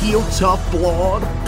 Heel Tough Blog Podcast.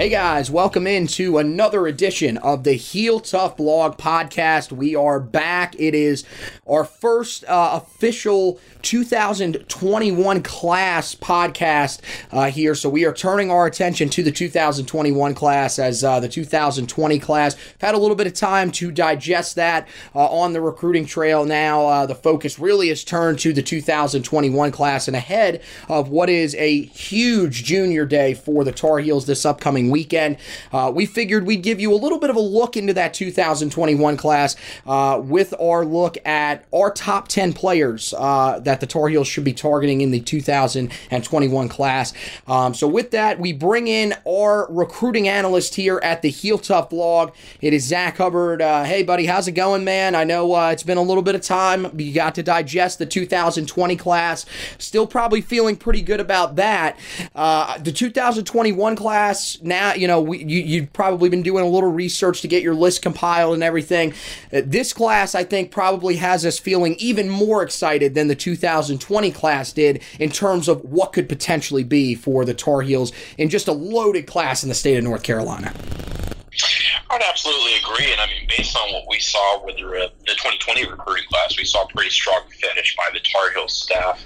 Hey guys, welcome into another edition of the Heel Tough Blog Podcast. We are back. It is our first uh, official 2021 class podcast uh, here. So we are turning our attention to the 2021 class as uh, the 2020 class. I've Had a little bit of time to digest that uh, on the recruiting trail. Now uh, the focus really is turned to the 2021 class and ahead of what is a huge junior day for the Tar Heels this upcoming weekend. Uh, we figured we'd give you a little bit of a look into that 2021 class uh, with our look at our top 10 players uh, that the Tar Heels should be targeting in the 2021 class. Um, so, with that, we bring in our recruiting analyst here at the Heel Tough blog. It is Zack Hubbard. Uh, hey, buddy, how's it going, man? I know uh, it's been a little bit of time. You got to digest the 2020 class. Still probably feeling pretty good about that. Uh, the 2021 class, now, you know, we, you, you've probably been doing a little research to get your list compiled and everything. Uh, this class, I think, probably has us feeling even more excited than the 2020 class did in terms of what could potentially be for the Tar Heels in just a loaded class in the state of North Carolina. I would absolutely agree. And I mean, based on what we saw with the, the 2020 recruiting class, we saw a pretty strong finish by the Tar Heel staff.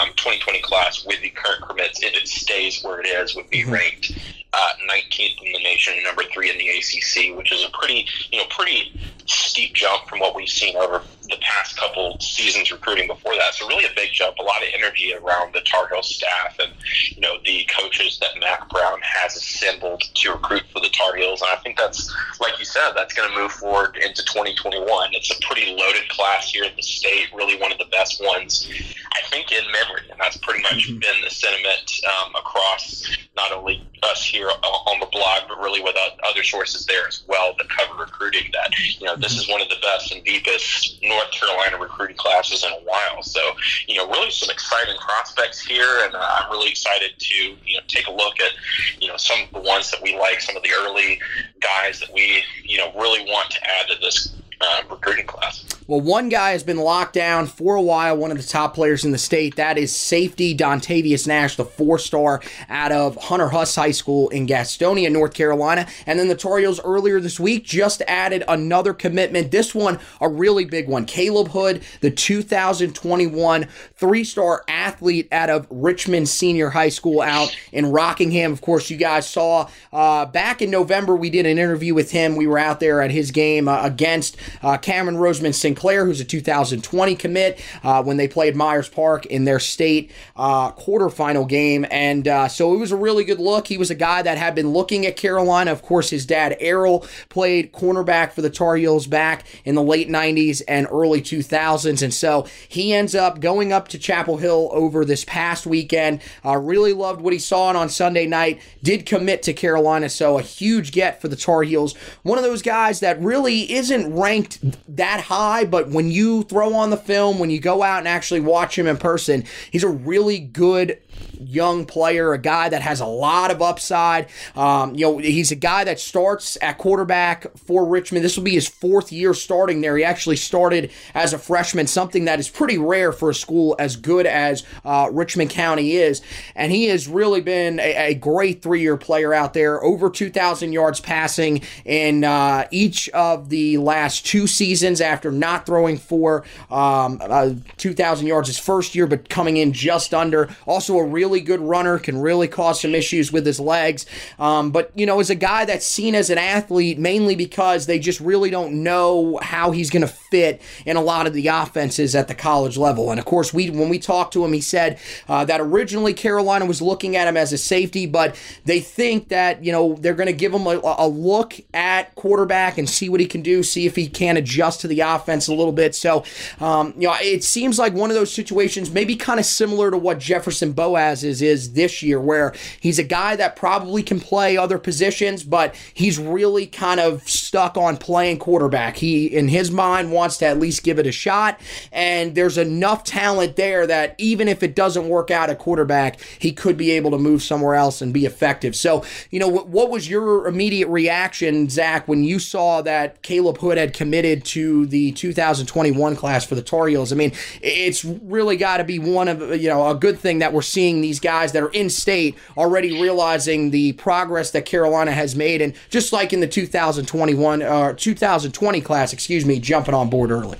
Um, 2020 class with the current commits, if it stays where it is, would be ranked uh, 19th in the nation, and number three in the ACC, which is a pretty, you know, pretty steep jump from what we've seen over the past couple seasons recruiting before that. So really a big jump, a lot of energy around the Tar Heel staff and, you know, the coaches that Mack Brown has assembled to recruit for the Tar Heels. And I think that's, like you said, that's going to move forward into 2021. It's a pretty loaded class here in the state, really one of the best ones, I think, in memory. And that's pretty much been the sentiment um, across not only us here on the blog, but really with other sources there as well that cover recruiting that, you know, this is one of the best and deepest North Carolina recruiting classes in a while. So, you know, really some exciting prospects here, and uh, I'm really excited to, you know, take a look at, you know, some of the ones that we like, some of the early guys that we, you know, really want to add to this uh, recruiting class. Well, one guy has been locked down for a while, one of the top players in the state. That is safety Dontavius Nash, the four star out of Hunter Huss High School in Gastonia, North Carolina. And then the Heels earlier this week just added another commitment. This one, a really big one. Caleb Hood, the 2021 three star athlete out of Richmond Senior High School out in Rockingham. Of course, you guys saw uh, back in November, we did an interview with him. We were out there at his game uh, against uh, Cameron Roseman Sinclair. Who's a 2020 commit, uh, when they played Myers Park in their state uh, quarterfinal game. And uh, so it was a really good look. He was a guy that had been looking at Carolina. Of course, his dad, Errol, played cornerback for the Tar Heels back in the late 90s and early 2000s. And so he ends up going up to Chapel Hill over this past weekend. Uh, really loved what he saw and on Sunday night. Did commit to Carolina, so a huge get for the Tar Heels. One of those guys that really isn't ranked that high, but when you throw on the film, when you go out and actually watch him in person, he's a really good young player, a guy that has a lot of upside. Um, you know, he's a guy that starts at quarterback for Richmond. This will be his fourth year starting there. He actually started as a freshman, something that is pretty rare for a school as good as uh, Richmond County is. And he has really been a, a great three year player out there, over 2,000 yards passing in uh, each of the last two seasons after not throwing for um, uh, 2,000 yards his first year, but coming in just under. Also, a really good runner, can really cause some issues with his legs. Um, but, you know, is a guy that's seen as an athlete mainly because they just really don't know how he's going to fit in a lot of the offenses at the college level. And of course, we when we talked to him, he said uh, that originally Carolina was looking at him as a safety, but they think that, you know, they're going to give him a, a look at quarterback and see what he can do, see if he can adjust to the offense a little bit. So, um, you know, it seems like one of those situations, maybe kind of similar to what Jefferson Boaz Boaz's is this year, where he's a guy that probably can play other positions, but he's really kind of stuck on playing quarterback. He, in his mind, wants to at least give it a shot, and there's enough talent there that even if it doesn't work out at quarterback, he could be able to move somewhere else and be effective. So, you know, what was your immediate reaction, Zack, when you saw that Caleb Hood had committed to the 2021 class for the Tar Heels? I mean, it's really got to be one of, you know, a good thing that we're seeing these guys that are in state already realizing the progress that Carolina has made, and just like in the 2021 uh, 2020 class, excuse me, jumping on board early.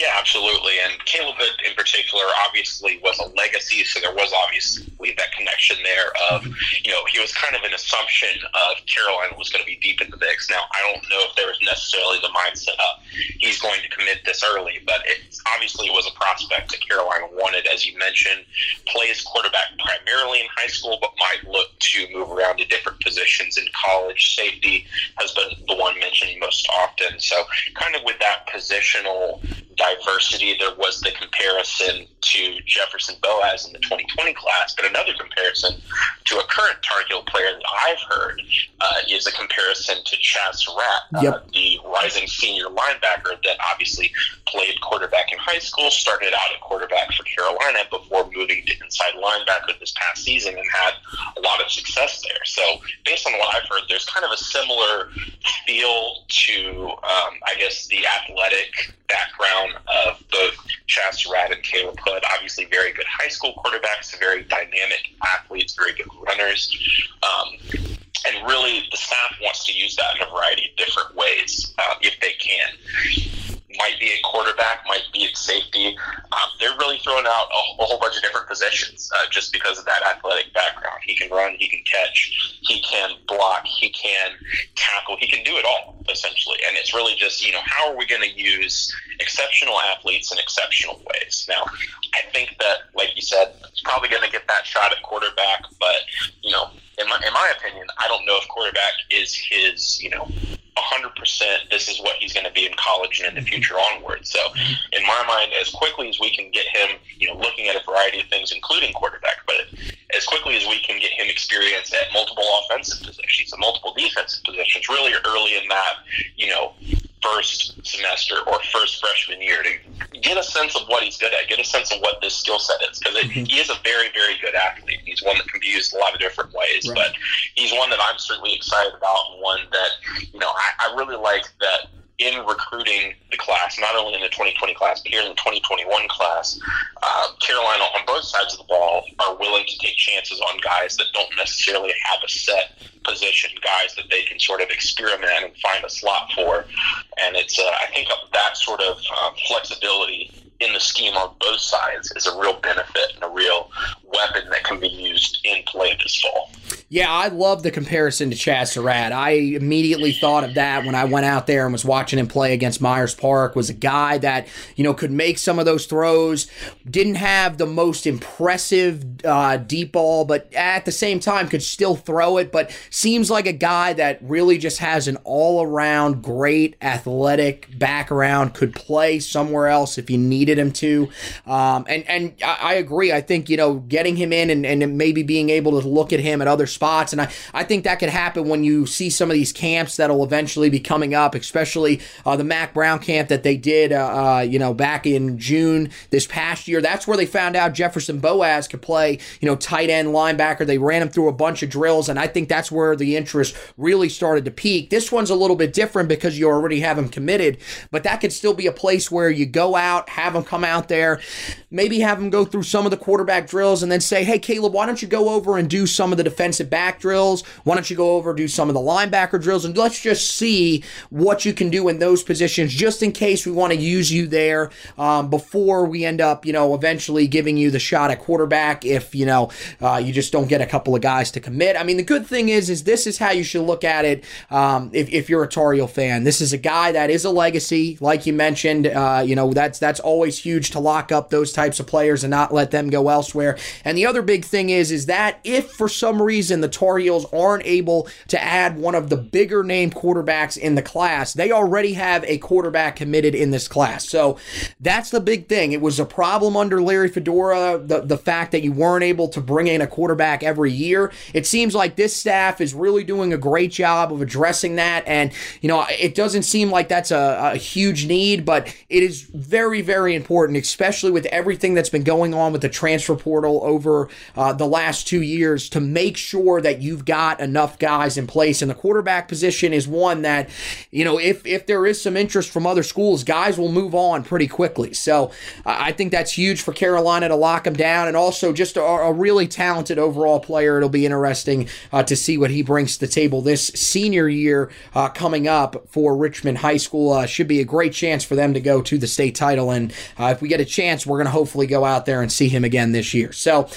Yeah, absolutely. And Caleb in particular obviously was a legacy, so there was obviously that connection there of, mm-hmm. you know, he was kind of an assumption of Carolina was going to be deep in the mix. Now, I don't know if there was necessarily the mindset of he's going to commit this early, but it obviously was a prospect that Carolina wanted, as you mentioned, plays quarterback primarily in high school, but might look to move around to different positions in college. Safety has been the one mentioned most often. So, kind of with that positional diversity, there was the comparison to Jefferson Boaz in the 2020 class, but another comparison to a current Tar Heel player that I've heard uh, is a comparison to Chaz Surratt, uh, the rising senior linebacker that obviously played quarterback in high school, started out at quarterback for Carolina before moving to inside linebacker this past season and had a lot of success there. So, based on what I've heard, there's kind of a similar feel to, um, I guess, the athletic background of both Chaz Surratt and Caleb Hood. Obviously, very good high school quarterbacks, very dynamic athletes, very good runners. Um, and really, the staff wants to use that in a variety of different ways uh, if they can might be at quarterback, might be at safety. Um, they're really throwing out a, a, whole bunch of different positions uh, just because of that athletic background. He can run, he can catch, he can block, he can tackle, he can do it all essentially. And it's really just you know how are we going to use exceptional athletes in exceptional ways? Now, I think that, like you said, he's probably going to get that shot at quarterback, but you know, in my in my opinion, I don't know if quarterback is his you know 100% this is what he's going to be in college and in the mm-hmm. future onward. So, mm-hmm. in my mind, as quickly as we can get him, you know, looking at a variety of things, including quarterback, but as quickly as we can get him experience at multiple offensive positions and multiple defensive positions, really early in that, you know, first semester or first freshman year to get a sense of what he's good at, get a sense of what this skill set is. Because mm-hmm. he is a very, very good athlete. He's one that can be used a lot of different ways, right. but he's one that I'm certainly excited about and one that, you know, I, I really like that in recruiting the class, not only in the 2020 class, but here in the 2021 class, uh, Carolina on both sides of the ball are willing to take chances on guys that don't necessarily have a set position, guys that they can sort of experiment and find a slot for. And it's, uh, I think, that sort of uh, flexibility in the scheme on both sides is a real benefit and a real weapon that can be used in play this fall. Yeah, I love the comparison to Chaz Surratt. I immediately thought of that when I went out there and was watching him play against Myers Park. Was a guy that you know could make some of those throws. Didn't have the most impressive uh, deep ball, but at the same time could still throw it. But seems like a guy that really just has an all-around great athletic background. Could play somewhere else if you needed him to. Um, and and I, I, agree. I think you know getting him in and, and maybe being able to look at him at other spots. And I, I think that could happen when you see some of these camps that'll eventually be coming up, especially uh, the Mack Brown camp that they did, uh, uh, you know, back in June this past year. That's where they found out Jefferson Boaz could play, you know, tight end linebacker. They ran him through a bunch of drills, and I think that's where the interest really started to peak. This one's a little bit different because you already have him committed, but that could still be a place where you go out, have him come out there, maybe have him go through some of the quarterback drills, and then say, hey, Caleb, why don't you go over and do some of the defensive back drills. Why don't you go over do some of the linebacker drills and let's just see what you can do in those positions, just in case we want to use you there um, before we end up, you know, eventually giving you the shot at quarterback if you know uh, you just don't get a couple of guys to commit. I mean, the good thing is, is this is how you should look at it. Um, if, if you're a Tar Heel fan, this is a guy that is a legacy, like you mentioned. Uh, you know, that's that's always huge to lock up those types of players and not let them go elsewhere. And the other big thing is, is that if for some reason the Tar Heels aren't able to add one of the bigger name quarterbacks in the class, they already have a quarterback committed in this class. So that's the big thing. It was a problem under Larry Fedora, the, the fact that you weren't able to bring in a quarterback every year. It seems like this staff is really doing a great job of addressing that. And, you know, it doesn't seem like that's a, a huge need, but it is very, very important, especially with everything that's been going on with the transfer portal over uh, the last two years to make sure that you've got enough guys in place. And the quarterback position is one that, you know, if if there is some interest from other schools, guys will move on pretty quickly. So uh, I think that's huge for Carolina to lock him down, and also just a, a really talented overall player. It'll be interesting uh, to see what he brings to the table this senior year uh, coming up for Richmond High School. Uh, should be a great chance for them to go to the state title, and uh, if we get a chance, we're going to hopefully go out there and see him again this year. So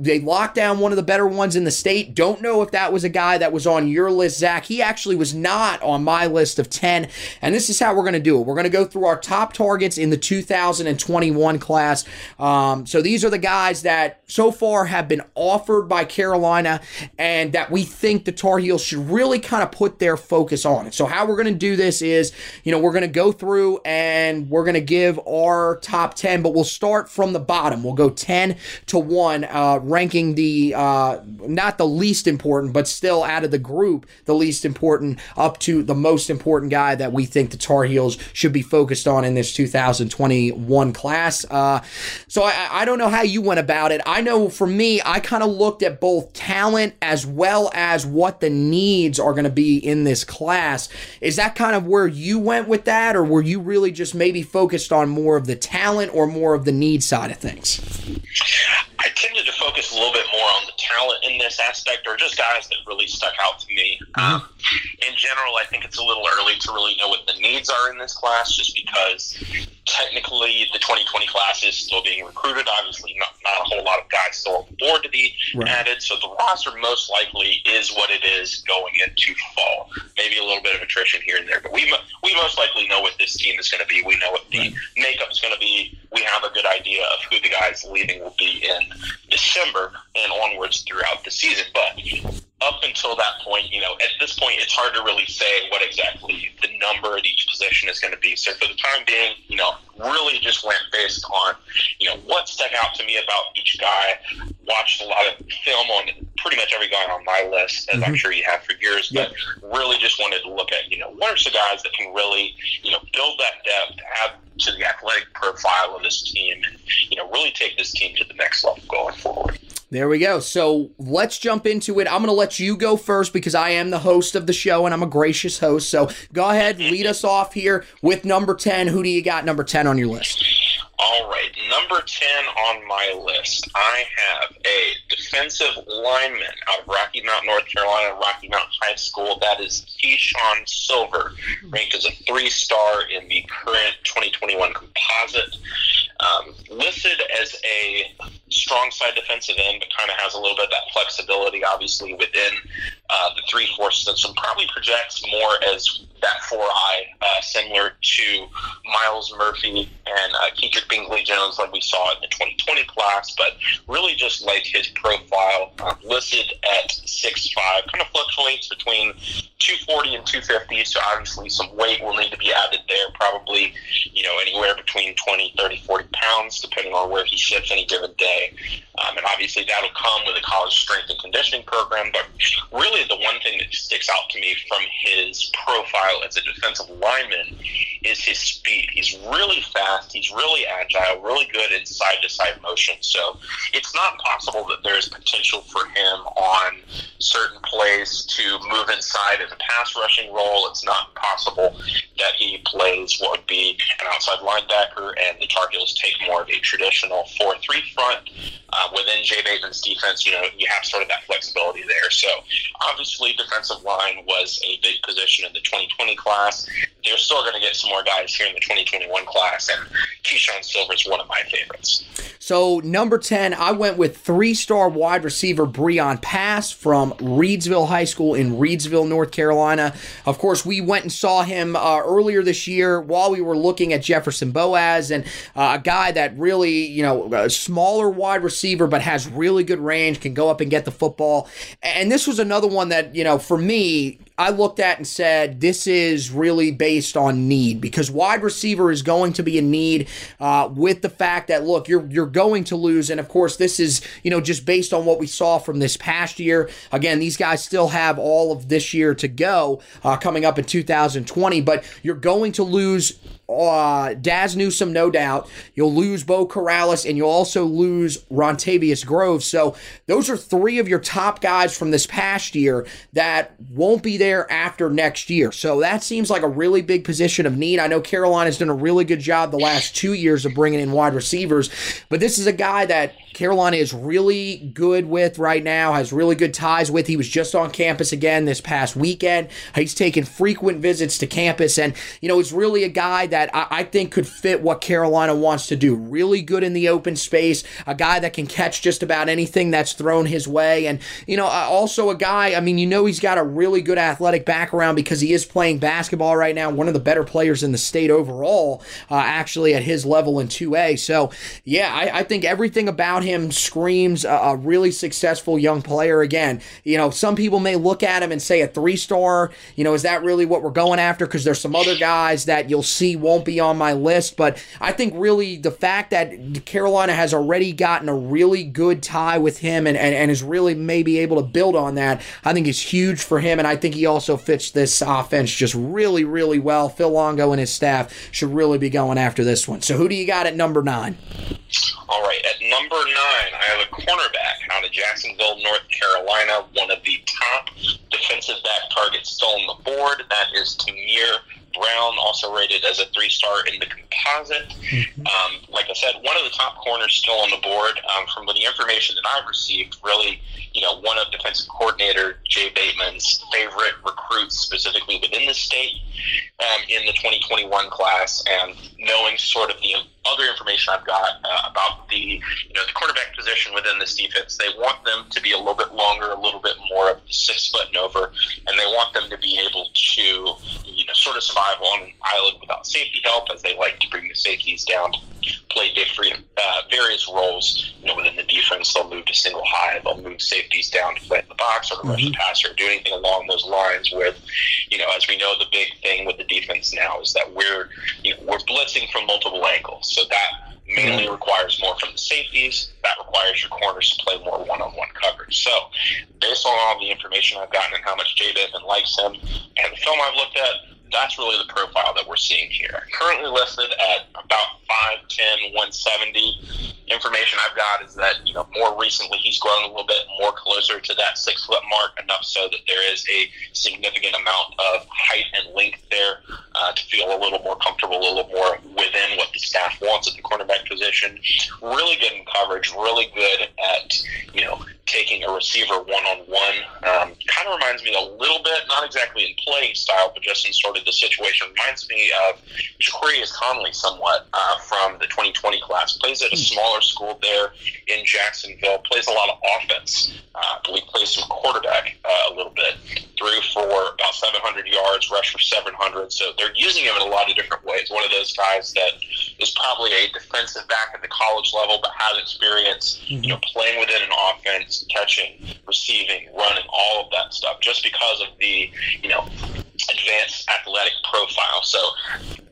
they locked down one of the better ones in the state. Don't know if that was a guy that was on your list, Zack. He actually was not on my list of 10. And this is how we're going to do it. We're going to go through our top targets in the 2021 class. Um, so these are the guys that so far have been offered by Carolina and that we think the Tar Heels should really kind of put their focus on. So how we're going to do this is, you know, we're going to go through and we're going to give our top 10, but we'll start from the bottom. We'll go 10 to 1, uh, ranking the uh, not the least important, but still out of the group, the least important up to the most important guy that we think the Tar Heels should be focused on in this 2021 class. Uh, so I, I don't know how you went about it. I know for me, I kind of looked at both talent as well as what the needs are going to be in this class. Is that kind of where you went with that, or were you really just maybe focused on more of the talent or more of the need side of things? I tended to focus a little bit more on the talent in this aspect, or just guys that really stuck out to me. Mm-hmm. Um, in general, I think it's a little early to really know what the needs are in this class, just because technically the 2020 class is still being recruited. Obviously, not, not a whole lot of guys still on board to be right. added, so the roster most likely is what it is going into fall. Maybe a little bit of attrition here and there, but we we most likely know what this team is going to be. We know what the right. makeup is going to be. We have a good idea of who the guys leaving will be in December and onwards throughout the season. But up until that point, you know, at this point, it's hard to really say what exactly the number at each position is going to be. So for the time being, you know, really just went based on, you know, what stuck out to me about each guy. Watched a lot of film on pretty much every guy on my list, as mm-hmm. I'm sure you have for years. But really just wanted to look at, you know, what are some guys that can really, you know, build that depth, add to the athletic profile of this team, and you know, really take this team to the next level going forward. There we go. So let's jump into it. I'm going to let you go first because I am the host of the show and I'm a gracious host. So go ahead, lead us off here with number 10. Who do you got number 10 on your list? All right, number 10 on my list, I have a defensive lineman out of Rocky Mount, North Carolina, Rocky Mount High School. That is Keeshawn Silver, ranked as a three star in the current 2021 composite. Um, listed as a strong side defensive end, but kind of has a little bit of that flexibility, obviously, within uh, the 3 4 system. Probably projects more as that 4 eye, uh, similar to Myles Murphy and uh, Bingley Jones, like we saw in the 2020 class, but really just like his profile, uh, listed at 6'5, kind of fluctuates between 240 and 250, so obviously some weight will need to be added there, probably, you know, anywhere between 20, 30, 40 pounds, depending on where he sits any given day. Um, and obviously that'll come with a college strength and conditioning program, but really the one thing that sticks out to me from his profile as a defensive lineman is his speed. He's really fast, he's really agile, really good in side to side motion. So it's not possible that there's potential for him on certain plays to move inside in a pass rushing role. It's not possible that he plays what would be an outside linebacker and the Tar Heels take more of a traditional 4 3 front. Uh, within Jay Bateman's defense, you know, you have sort of that flexibility there. So obviously, defensive line was a big position in the 2020 class. They're still going to get some more guys here in the 2021 class, and Keeshawn Silver is one of my favorites. So, number 10, I went with three star wide receiver Breon Pass from Reidsville High School in Reidsville, North Carolina. Of course, we went and saw him uh, earlier this year while we were looking at Jefferson Boaz and uh, a guy that really, you know, a smaller wide receiver but has really good range, can go up and get the football. And this was another one that, you know, for me, I looked at and said this is really based on need because wide receiver is going to be a need uh, with the fact that look you're you're going to lose and of course this is you know just based on what we saw from this past year. Again, these guys still have all of this year to go uh, coming up in 2020, but you're going to lose uh, Dazz Newsome, no doubt. You'll lose Beau Corrales, and you'll also lose Rontavius Groves. So those are three of your top guys from this past year that won't be there after next year. So that seems like a really big position of need. I know Carolina's done a really good job the last two years of bringing in wide receivers, but this is a guy that Carolina is really good with right now, has really good ties with. He was just on campus again this past weekend. He's taken frequent visits to campus, and, you know, he's really a guy that I, I think could fit what Carolina wants to do. Really good in the open space, a guy that can catch just about anything that's thrown his way, and, you know, uh, also a guy, I mean, you know, he's got a really good athletic background because he is playing basketball right now, one of the better players in the state overall, uh, actually, at his level in 2A. So, yeah, I, I think everything about about him screams a, a, really successful young player. Again, you know, some people may look at him and say a three star. You know, is that really what we're going after? Because there's some other guys that you'll see won't be on my list. But I think really the fact that Carolina has already gotten a really good tie with him and, and, and is really maybe able to build on that, I think is huge for him. And I think he also fits this offense just really, really well. Phil Longo and his staff should really be going after this one. So who do you got at number nine? All right, at number nine, I have a cornerback out of Jacksonville, North Carolina, one of the top defensive back targets still on the board. That is Tamir Brown, also rated as a three star in the composite. Mm-hmm. Um, like I said, one of the top corners still on the board. Um, from the information that I've received, really, you know, one of defensive coordinator Jay Bateman's favorite recruits, specifically within the state, um, in the 2021 class, and knowing sort of the other information I've got uh, about the you know the quarterback position within this defense, they want them to be a little bit longer, a little bit more of six foot and over, and they want them to be able to you know sort of survive on an island without safety help, as they like to bring the safeties down play different uh, various roles. You know within the defense, they'll move to single high, they'll move safeties down to play in the box or to mm-hmm. rush the passer, or do anything along those lines. With you know as we know, the big thing with the defense now is that we're you know we're blitzing from multiple angles, so that mainly requires more from the safeties. That requires your corners to play more one-on-one coverage. So, based on all the information I've gotten and how much Jay Bateman likes him, and the film I've looked at, that's really the profile that we're seeing here. Currently listed at about 5'10", 170. Information I've got is that, you know, more recently he's grown a little bit more closer to that six foot mark, enough so that there is a significant amount of height and length there uh, to feel a little more comfortable, a little more within what the staff wants at the cornerback position. Really good in coverage, really good at, you know, taking a receiver one on one. Kind of reminds me a little bit, not exactly in playing style, but just in sort of the situation. Reminds me of Ja'Qurious Conley somewhat uh, from the 2020 class. Plays at a smaller school there in Jacksonville. Plays a lot of offense. Uh, I believe plays some quarterback uh, a little bit. Threw for about 700 yards, rushed for 700. So they're using him in a lot of different ways. One of those guys that is probably a defensive back at the college level, but has experience, mm-hmm. you know, playing within an offense, catching, receiving, running, all of that stuff, just because of the, you know, advanced athletic profile. So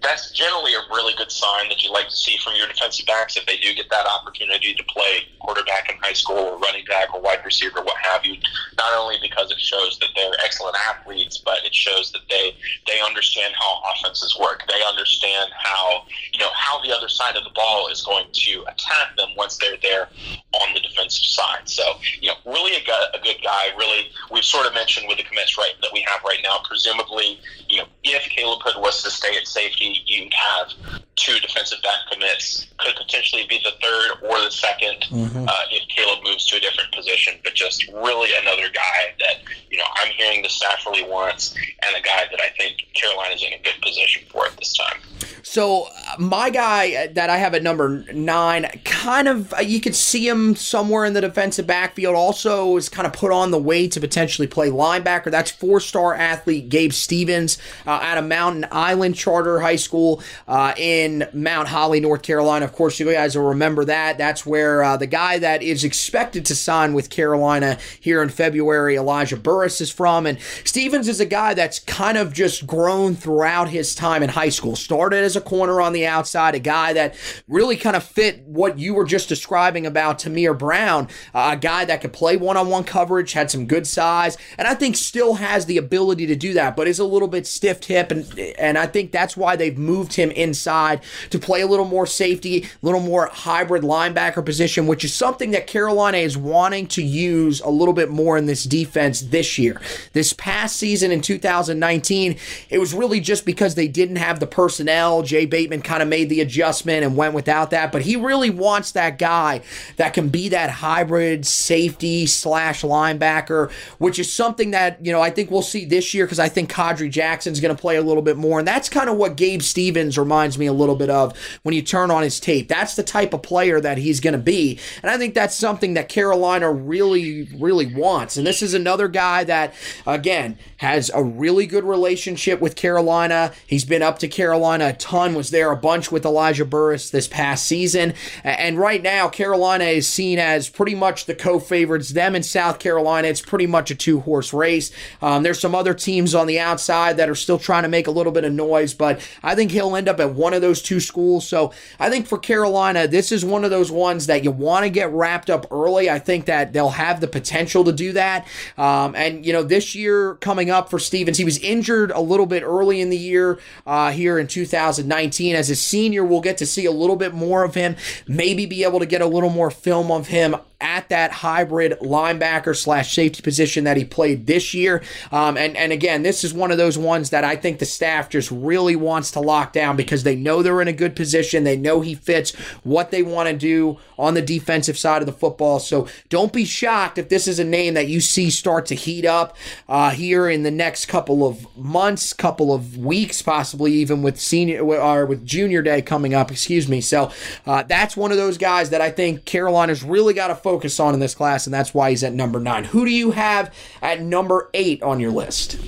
that's generally a really good sign that you like to see from your defensive backs if they do get that opportunity to play quarterback in high school or running back or wide receiver, what have you. Not only because it shows that they're excellent athletes, but it shows that they they understand how offenses work. They understand how you know how the other side of the ball is going to attack them once they're there on the defensive side. So you know, really a, a good guy. Really, we've sort of mentioned with the commits right that we have right now. Presumably, you know, if Caleb Hood was to stay at safety, you have two defensive back commits. Could potentially be the third or the 2nd mm-hmm. uh, if Caleb moves to a different position. But just really another guy that you know I'm hearing the staff really wants, and a guy that I think Carolina's in a good position for at this time. So uh, my guy that I have at number nine, kind of uh, you could see him somewhere in the defensive backfield. Also is kind of put on the way to potentially play linebacker. That's four-star athlete Gabe Stevens uh, out of Mountain Island Charter High School uh, in Mount Holly, North Carolina. Of course, you guys will remember that. That's where uh, the guy that is expected to sign with Carolina here in February, Elijah Burris, is from. And Stevens is a guy that's kind of just grown throughout his time in high school. Started as a corner on the outside, a guy that really kind of fit what you were just describing about Tamir Brown, uh, a guy that could play one on one coverage, had some good size, and I think still has the ability to do that, but is a little bit stiff hip. And, and I think that's why they've moved him inside to play a little more safety, a little more hybrid linebacker position, which is something that Carolina is wanting to use a little bit more in this defense this year. This past season in 2019, it was really just because they didn't have the personnel. Jay Bateman kind of made the adjustment and went without that, but he really wants that guy that can be that hybrid safety slash linebacker, which is something that, you know, I think we'll see this year because I think Khadry Jackson's going to play a little bit more. And that's kind of what Gabe Stevens reminds me a little bit of when you turn on his tape. That's the type of player that he's going to be. And I think that's something that Carolina really, really wants. And this is another guy that, again, has a really good relationship with Carolina. He's been up to Carolina a ton, was there a bunch with Elijah Burris this past season. And right now, Carolina is seen as pretty much the co favorites. Them in South Carolina, it's pretty much a two horse race. Um, there's some other teams on the outside that are still trying to make a little bit of noise, but I think he'll end up at one of those two schools. So I think for Carolina, this is one of those ones that you want to get wrapped up early. I think that they'll have the potential to do that. Um, and, you know, this year coming coming up for Stevens. He was injured a little bit early in the year uh, here in 2019. As a senior, we'll get to see a little bit more of him, maybe be able to get a little more film of him at that hybrid linebacker slash safety position that he played this year. Um, and, and again, this is one of those ones that I think the staff just really wants to lock down because they know they're in a good position. They know he fits what they want to do on the defensive side of the football. So don't be shocked if this is a name that you see start to heat up uh, here in the next couple of months, couple of weeks, possibly even with senior or with junior day coming up. Excuse me. So uh, that's one of those guys that I think Carolina's really got to focus on in this class, and that's why he's at number nine. Who do you have at number eight on your list?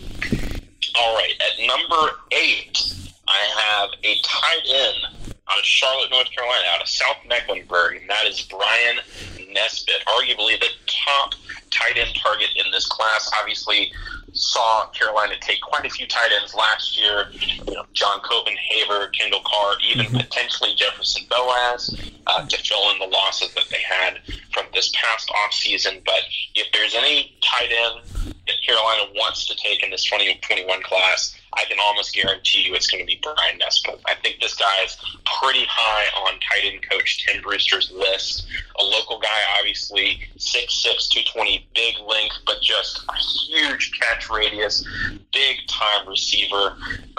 All right, at number eight, I have a tight end out of Charlotte, North Carolina, out of South Mecklenburg, and that is Brian Nesbitt, arguably the top tight end target in this class. Obviously, saw Carolina take quite a few tight ends last year. You know, John Copenhaver, Kendall Carr, even mm-hmm. potentially Jefferson Boaz uh, to fill in the losses that they had from this past offseason. But if there's any tight end that Carolina wants to take in this 2021 class, I can almost guarantee you it's going to be Brian Nesbitt. I think this guy is pretty high on tight end coach Tim Brewster's list. A local guy, obviously, 6'6", 220, big length, but just a huge catch radius, big time receiver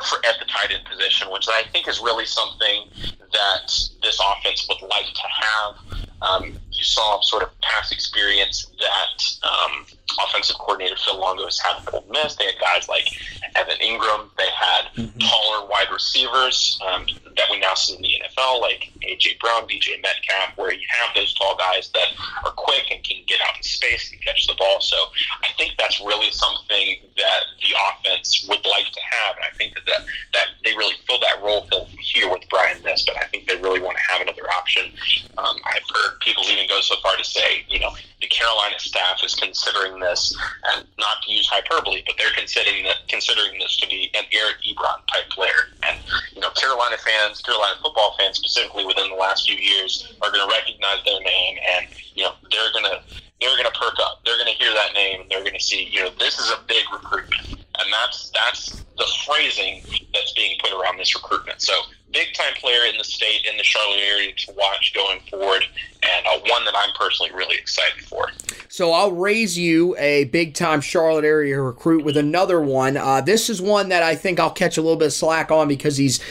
for, at the tight end position, which I think is really something that this offense would like to have. Um, you saw sort of past experience that um, offensive coordinator Phil Longo has had at Ole Miss. They had guys like Evan Engram. They had mm-hmm. taller wide receivers um, that we now see in the NFL, like AJ Brown, DK Metcalf, where you have those tall guys that are quick and can get out in space and catch the ball. So I think that's really something that the offense would like to have, and I think that that, that they really fill that role here with Brian Miss. But I think they really want to have another option. Um, I've heard people even go so far to say, you know, the Carolina staff is considering this, and not to use hyperbole, but they're considering considering this to be an Eric Ebron type player. And you know, Carolina fans, Carolina football fans specifically, within the last few years, are going to recognize their name, and you know, they're going to they're going to perk up. They're going to hear that name, and they're going to see, you know, this is a big recruitment, and that's that's the phrasing that's being put around this recruitment. So big time player in the state in the Charlotte area to watch going forward, and uh, one that I'm personally really excited for. So I'll raise you a big time Charlotte area recruit with another one. Uh, this is one that I think I'll catch a little bit of slack on because he's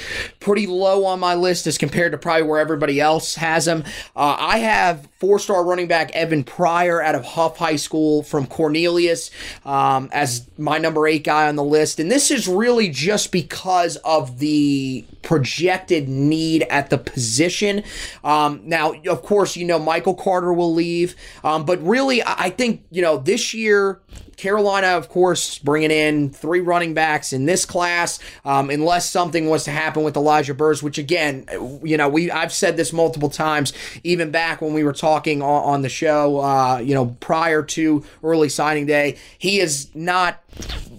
pretty low on my list as compared to probably where everybody else has him. Uh, I have four star running back Evan Pryor out of Hough High School from Cornelius um, as my number eight guy on the list, and this is really just because of the projected need at the position. Um, now, of course, you know Michael Carter will leave, um, but really, I think you know this year Carolina, of course, bringing in three running backs in this class, um, unless something was to happen with Elijah Burris, which again, you know, we I've said this multiple times, even back when we were talking on, on the show, uh, you know, prior to early signing day, he is not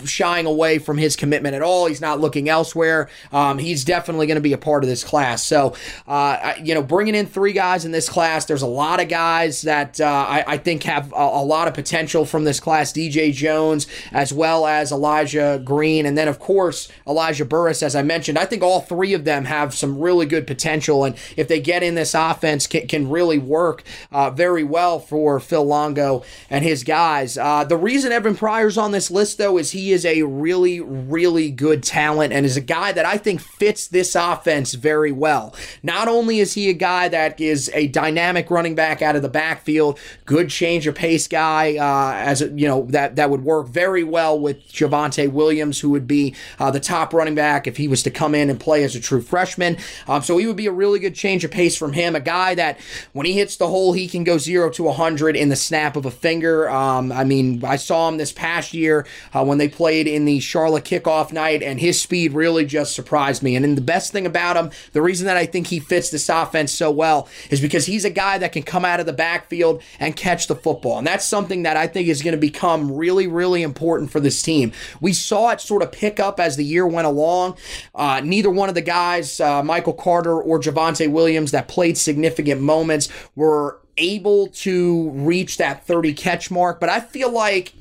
shying away from his commitment at all. He's not looking elsewhere. Um, he's definitely going to be a part of this class. So, uh, you know, bringing in three guys in this class, there's a lot of guys that uh, I, I, think have a, a, lot of potential from this class. DJ Jones, as well as Elijah Green, and then of course Elijah Burris. As I mentioned, I think all three of them have some really good potential, and if they get in this offense, can, can really work uh, very well for Phil Longo and his guys. Uh, the reason Evan Pryor's on this list though is he is a really, really good talent and is a guy that I think fits this offense very well. Not only is he a guy that is a dynamic running back out of the backfield, good change of pace guy, uh, as a, you know that that would work very well with Javonte Williams, who would be uh, the top running back if he was to come in and play as a true freshman. Um, so he would be a really good change of pace from him. A guy that when he hits the hole, he can go zero to 100 in the snap of a finger. Um, I mean, I saw him this past year uh, when they played in the Charlotte kickoff night, and his speed really just surprised me. And then the best thing about him, the reason that I think he fits this offense so well, is because he's a guy that can come out of the backfield and catch the football. And that's something that I think is going to become really, really important for this team. We saw it sort of pick up as the year went along. Uh, neither one of the guys, uh, Michael Carter or Javonte Williams, that played significant moments were able to reach that 30 catch mark, but I feel like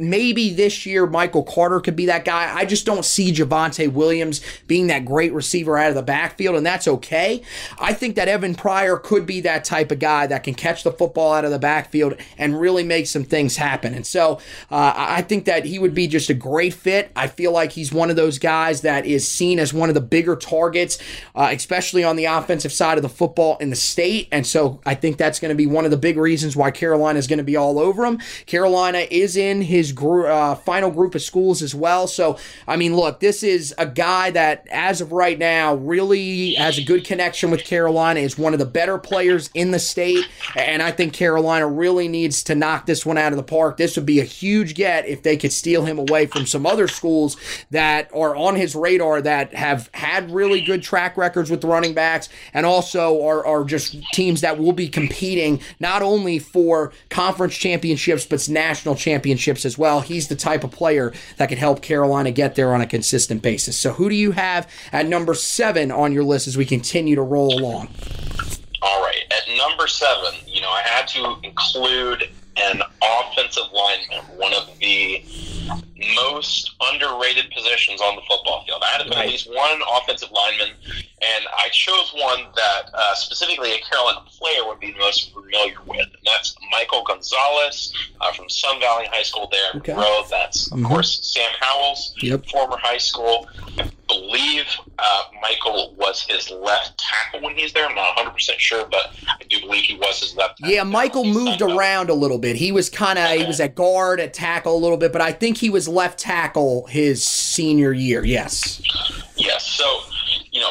maybe this year Michael Carter could be that guy. I just don't see Javonte Williams being that great receiver out of the backfield, and that's okay. I think that Evan Pryor could be that type of guy that can catch the football out of the backfield and really make some things happen. And so uh, I think that he would be just a great fit. I feel like he's one of those guys that is seen as one of the bigger targets, uh, especially on the offensive side of the football in the state. And so I think that's going to be one of the big reasons why Carolina is going to be all over him. Carolina is in his gr- uh, final group of schools as well. So, I mean, look, this is a guy that, as of right now, really has a good connection with Carolina, is one of the better players in the state. And I think Carolina really needs to knock this one out of the park. This would be a huge get if they could steal him away from some other schools that are on his radar that have had really good track records with running backs and also are, are just teams that will be competing not only for conference championships, but national championships as well. He's the type of player that can help Carolina get there on a consistent basis. So, who do you have at number seven on your list as we continue to roll along? All right. At number seven, you know, I had to include an offensive lineman, one of the most underrated positions on the football field. I had to right. at least one offensive lineman, and I chose one that uh, specifically a Carolina player would be most familiar with, and that's Michael Gonzalez uh, from Sun Valley High School there okay. Monroe. That's, of mm-hmm. course, Sam Howell's yep. former high school. I believe uh, Michael was his left tackle when he's there. I'm not 100 percent sure, but I do believe he was his left. tackle. Yeah, Michael moved around up. a little bit. He was kind of he was at guard, at tackle a little bit, but I think he was left tackle his senior year. Yes. Yes. So you know,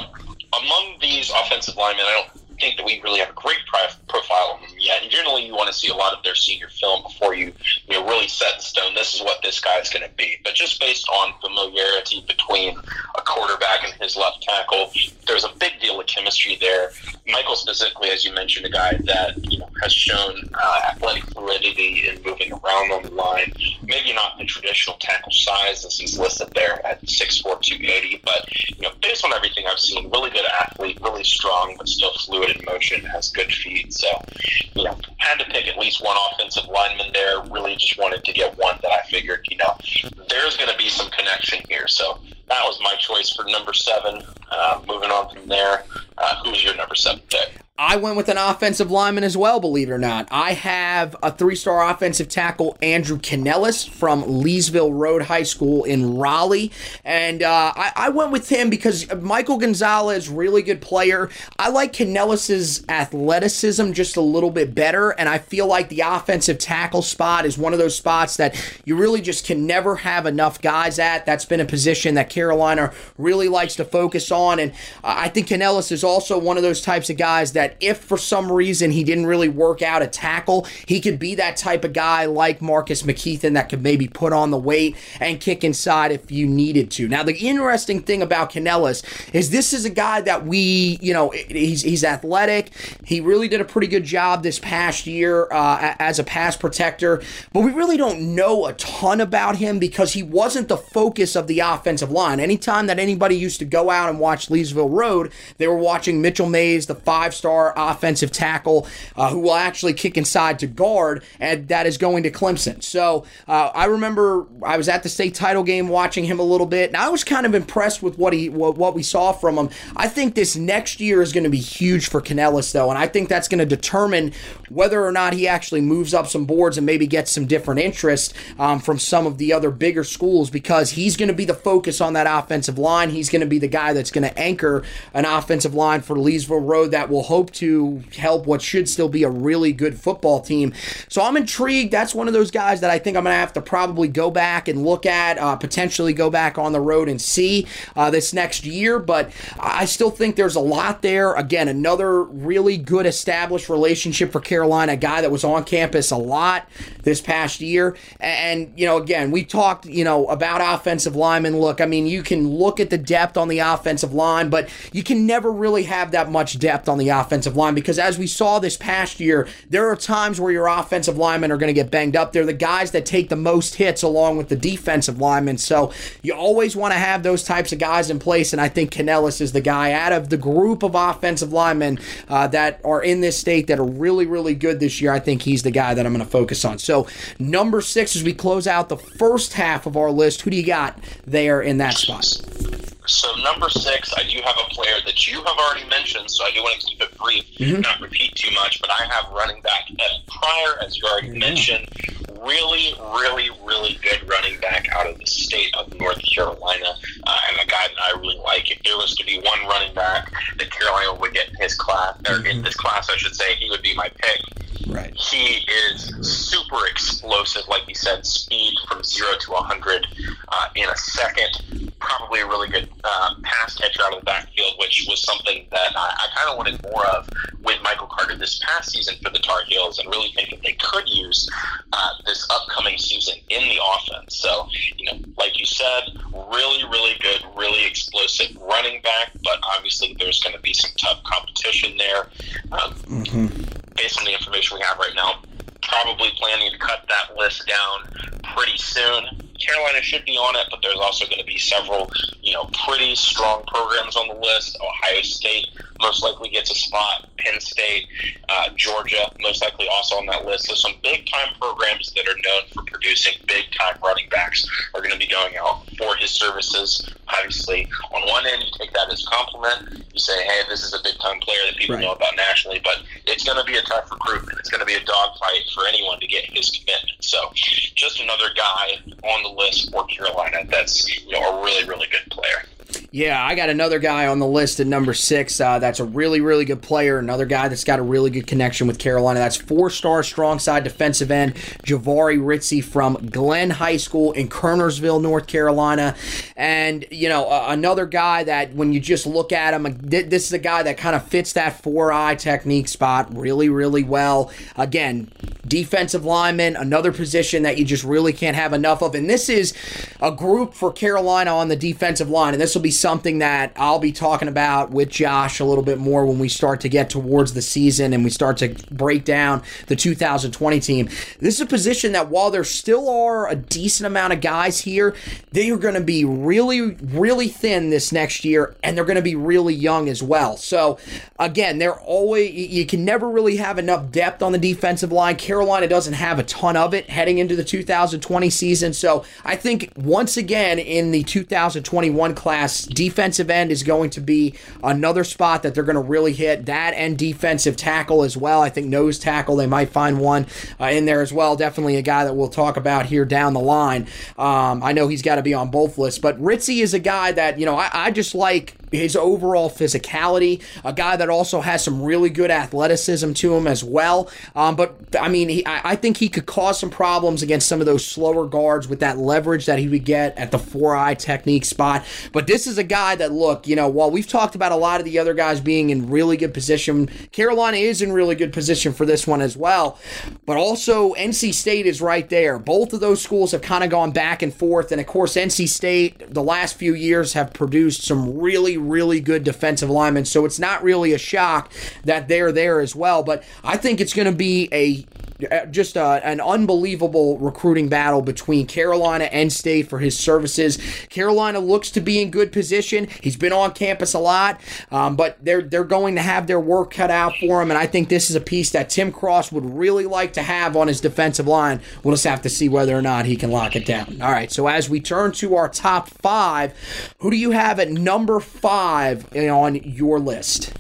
among these offensive linemen, I don't think that we really have a great profile yet. And generally, you want to see a lot of their senior film before you, you know, really set in stone. This is what this guy is going to be. But just based on familiarity between a quarterback and his left tackle, there's a big deal of chemistry there. Michael specifically, as you mentioned, a guy that you know has shown uh, athletic fluidity in moving around on the line. Maybe not the traditional tackle size as he's listed there at 6'4", 280, but you know, based on everything I've seen, really good athlete, really strong, but still fluid in motion, has good feet. So, you know, had to pick at least one offensive lineman there. Really just wanted to get one that I figured, you know, there's going to be some connection here. So that was my choice for number seven. Uh, moving on from there, uh, who's your number seven pick? I went with an offensive lineman as well, believe it or not. I have a three star offensive tackle, Andrew Canellis from Leesville Road High School in Raleigh. And uh, I, I, went with him because Michael Gonzalez, really good player. I like Canellis's athleticism just a little bit better. And I feel like the offensive tackle spot is one of those spots that you really just can never have enough guys at. That's been a position that Carolina really likes to focus on. And I think Canellis is also one of those types of guys that that if for some reason he didn't really work out a tackle, he could be that type of guy like Marcus McKethan that could maybe put on the weight and kick inside if you needed to. Now, the interesting thing about Canellis is this is a guy that we, you know, he's, he's athletic. He really did a pretty good job this past year uh, as a pass protector, but we really don't know a ton about him because he wasn't the focus of the offensive line. Anytime that anybody used to go out and watch Leesville Road, they were watching Mitchell Mayes, the five star offensive tackle uh, who will actually kick inside to guard, and that is going to Clemson. So uh, I remember I was at the state title game watching him a little bit, and I was kind of impressed with what he what, what we saw from him. I think this next year is going to be huge for Canellis, though, and I think that's going to determine whether or not he actually moves up some boards and maybe gets some different interest um, from some of the other bigger schools because he's going to be the focus on that offensive line. He's going to be the guy that's going to anchor an offensive line for Leesville Road that will hope to help what should still be a really good football team. So I'm intrigued. That's one of those guys that I think I'm going to have to probably go back and look at, uh, potentially go back on the road and see uh, this next year. But I still think there's a lot there. Again, another really good established relationship for Carolina, a guy that was on campus a lot this past year. And, you know, again, we talked, you know, about offensive linemen. Look, I mean, you can look at the depth on the offensive line, but you can never really have that much depth on the offensive line because as we saw this past year, there are times where your offensive linemen are going to get banged up. They're the guys that take the most hits along with the defensive linemen. So you always want to have those types of guys in place. And I think Canellis is the guy out of the group of offensive linemen uh, that are in this state that are really, really good this year. I think he's the guy that I'm going to focus on. So number six, as we close out the first half of our list, who do you got there in that spot? So number six, I do have a player that you have already mentioned, so I do want to keep it brief, mm-hmm. not repeat too much. But I have running back Evan Pryor, as you already mm-hmm. mentioned, really, really, really good running back out of the state of North Carolina, uh, and a guy that I really like. If there was to be one running back that Carolina would get in his class, or mm-hmm. in this class, I should say, he would be my pick. Right. He is super explosive, like you said, speed from zero to 100 uh, in a second. Probably a really good uh, pass catcher out of the backfield, which was something that I, I kind of wanted more of with Michael Carter this past season for the Tar Heels, and really think that they could use uh, this upcoming season in the offense. So, you know, like you said, really, really good, really explosive running back, but obviously there's going to be some tough competition there. Um, mm-hmm based on the information we have right now, probably planning to cut that list down pretty soon. Carolina should be on it, but there's also going to be several, you know, pretty strong programs on the list. Ohio State most likely gets a spot. Penn State, uh, Georgia, most likely also on that list. So some big time programs that are known for producing big time running backs are going to be going out for his services. Obviously, on one end, you take that as a compliment. You say, hey, this is a big time player that people right. know about nationally, but it's going to be a tough recruitment. It's going to be a dogfight for anyone to get his commitment. So just another guy on the list for Carolina that's you know a really really good player. Yeah, I got another guy on the list at number six. Uh, that's a really, really good player. Another guy that's got a really good connection with Carolina. That's four-star strong side defensive end Jahvaree Ritzie from Glenn High School in Kernersville, North Carolina. And you know, uh, another guy that when you just look at him, this is a guy that kind of fits that four-eye technique spot really, really well. Again, defensive lineman, another position that you just really can't have enough of. And this is a group for Carolina on the defensive line, and this will be something that I'll be talking about with Josh a little bit more when we start to get towards the season and we start to break down the 2020 team. This is a position that while there still are a decent amount of guys here, they are going to be really, really thin this next year, and they're going to be really young as well. So, again, they're always, you can never really have enough depth on the defensive line. Carolina doesn't have a ton of it heading into the 2020 season. So, I think once again in the 2021 class, defensive end is going to be another spot that they're going to really hit. That and defensive tackle as well. I think nose tackle, they might find one uh, in there as well. Definitely a guy that we'll talk about here down the line. Um, I know he's got to be on both lists, but Ritzie is a guy that, you know, I, I just like his overall physicality, a guy that also has some really good athleticism to him as well. Um, but I mean, he, I, I, think he could cause some problems against some of those slower guards with that leverage that he would get at the four eye technique spot. But this is a guy that, look, you know, while we've talked about a lot of the other guys being in really good position, Carolina is in really good position for this one as well. But also, NC State is right there. Both of those schools have kind of gone back and forth. And of course, NC State, the last few years, have produced some really really good defensive linemen. So it's not really a shock that they're there as well. But I think it's going to be a just a, uh, an unbelievable recruiting battle between Carolina and State for his services. Carolina looks to be in good position. He's been on campus a lot, um, but they're they're going to have their work cut out for him. And I think this is a piece that Tim Cross would really like to have on his defensive line. We'll just have to see whether or not he can lock it down. All right. So as we turn to our top five, who do you have at number five on your list?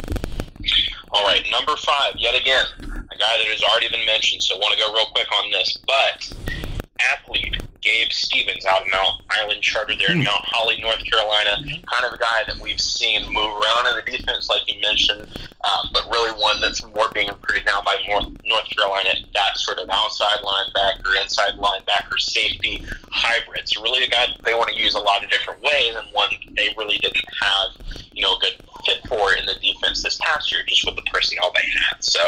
All right, number five, yet again, a guy that has already been mentioned, so I want to go real quick on this. But athlete Gabe Stevens out of Mountain Island Charter there in hmm. Mount Holly, North Carolina. Kind of a guy that we've seen move around in the defense, like you mentioned, um, but really one that's more being recruited now by North, North Carolina, that sort of outside linebacker, inside linebacker, safety hybrid. So really a guy that they want to use a lot of different ways and one they really didn't have, you know, a good fit for in the defense this past year, just with the personnel they had. So,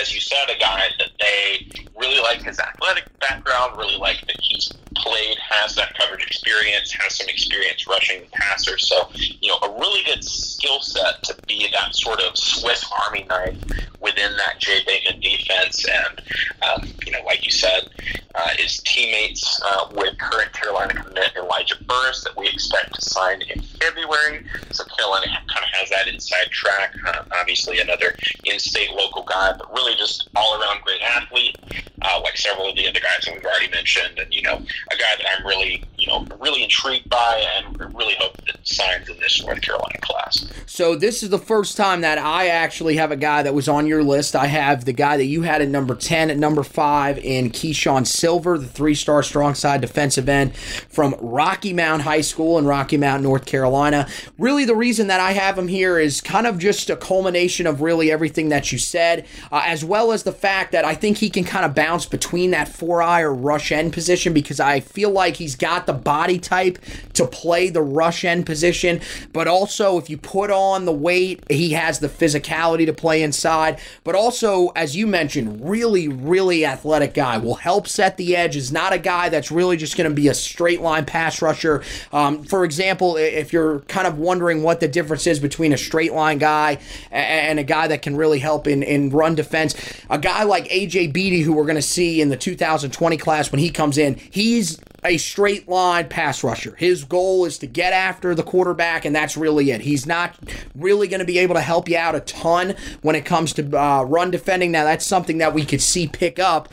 as you said, a guy that they really like his athletic background, really like that he's played, has that coverage experience, has some experience rushing the passer. So, you know, a really good skill set to be that sort of Swiss Army knife within that Jay Bateman defense. And, um, you know, like you said, uh, his teammates uh, with current Carolina commit Elijah Burris that we expect to sign in February. So Carolina kind of has that inside track. Uh, obviously, another in-state local guy, but really just all-around great athlete, uh, like several of the other guys that we've already mentioned. And you know, a guy that I'm really, you know, really intrigued by, and really hope that signs in this North Carolina class. So this is the first time that I actually have a guy that was on your list. I have the guy that you had at number ten, at number five, in Keeshawn Silver, the three-star strong side defensive end from Rocky Mount High School in Rocky Mount, North Carolina. Really, the reason that I have him here is kind of just a culmination of really everything that you said, uh, as well as the fact that I think he can kind of bounce between that four-eye or rush end position because I feel like he's got the body type to play the rush end position, but also if you put on the weight, he has the physicality to play inside, but also, as you mentioned, really, really athletic guy. Will help set the edge, is not a guy that's really just going to be a straight line pass rusher. Um, for example, if you're kind of wondering what the difference is between a straight line guy and a guy that can really help in, in run defense, a guy like AJ Beatty, who we're going to see in the 2020 class when he comes in, he's a straight line pass rusher. His goal is to get after the quarterback, and that's really it. He's not really going to be able to help you out a ton when it comes to uh, run defending. Now, that's something that we could see pick up,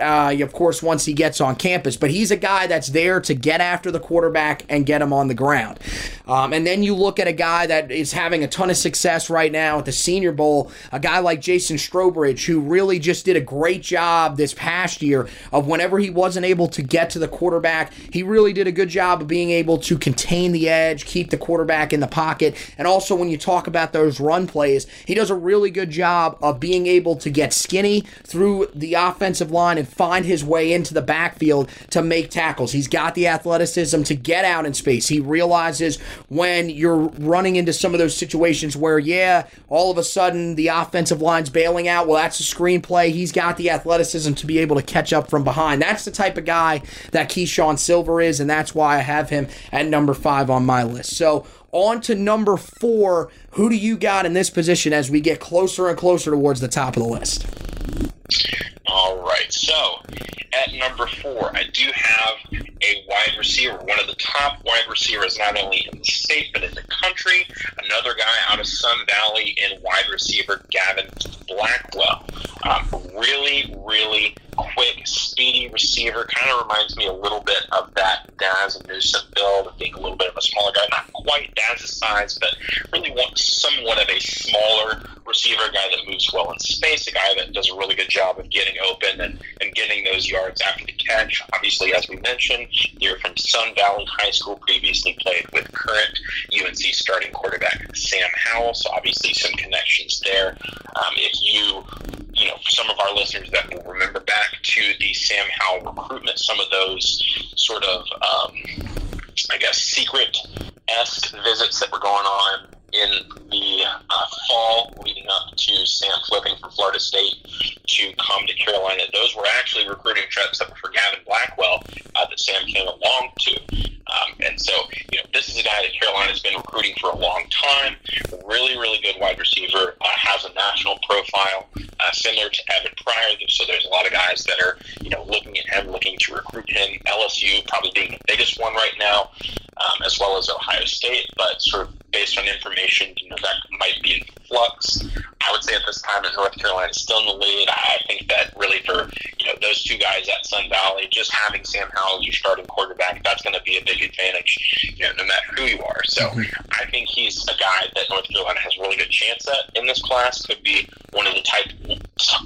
uh, of course, once he gets on campus. But he's a guy that's there to get after the quarterback and get him on the ground. Um, and then you look at a guy that is having a ton of success right now at the Senior Bowl, a guy like Jason Strowbridge, who really just did a great job this past year of whenever he wasn't able to get to the quarterback quarterback. He really did a good job of being able to contain the edge, keep the quarterback in the pocket, and also when you talk about those run plays, he does a really good job of being able to get skinny through the offensive line and find his way into the backfield to make tackles. He's got the athleticism to get out in space. He realizes when you're running into some of those situations where, yeah, all of a sudden the offensive line's bailing out. Well, that's a screenplay. He's got the athleticism to be able to catch up from behind. That's the type of guy that Keeshawn Silver is, and that's why I have him at number five on my list. So on to number four. Who do you got in this position as we get closer and closer towards the top of the list? All right. So at number four, I do have a wide receiver, one of the top wide receivers, not only in the state, but in the country. Another guy out of Sun Valley in wide receiver, Gavin Blackwell. Um, really, really quick, speedy receiver. Kind of reminds me a little bit of that Dazz Newsome build, being a little bit of a smaller guy, not quite Dazz's size, but really want somewhat of a smaller receiver, guy that moves well in space, a guy that does a really good job of getting open and, and getting those yards after the catch. Obviously, as we mentioned, you're from Sun Valley High School, previously played with current UNC starting quarterback Sam Howell, so obviously some connections there. Um, if you you know, some of our listeners that will remember back to the Sam Howell recruitment, some of those sort of, um, I guess, secret esque visits that were going on in the uh, fall leading up to Sam flipping from Florida State to come to Carolina. Those were actually recruiting trips were for Gavin Blackwell uh, that Sam came along to. Um, and so, you know, this is a guy that Carolina's been recruiting for a long time. Really, really good wide receiver. Uh, has a national profile, uh, similar to Evan Pryor. So there's a lot of guys that are, you know, looking at him, looking to recruit him. LSU probably being the biggest one right now, um, as well as Ohio State. But sort of based on information, you know, that might be in flux. I would say at this time that North Carolina is still in the lead. I think that really for you know those two guys at Sun Valley, just having Sam Howell as your starting quarterback, that's going to be a big advantage, you know, no matter who you are. So mm-hmm. I think he's a guy that North Carolina has a really good chance at in this class. Could be one of the type,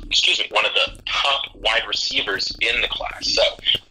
excuse me, one of the top wide receivers in the class. So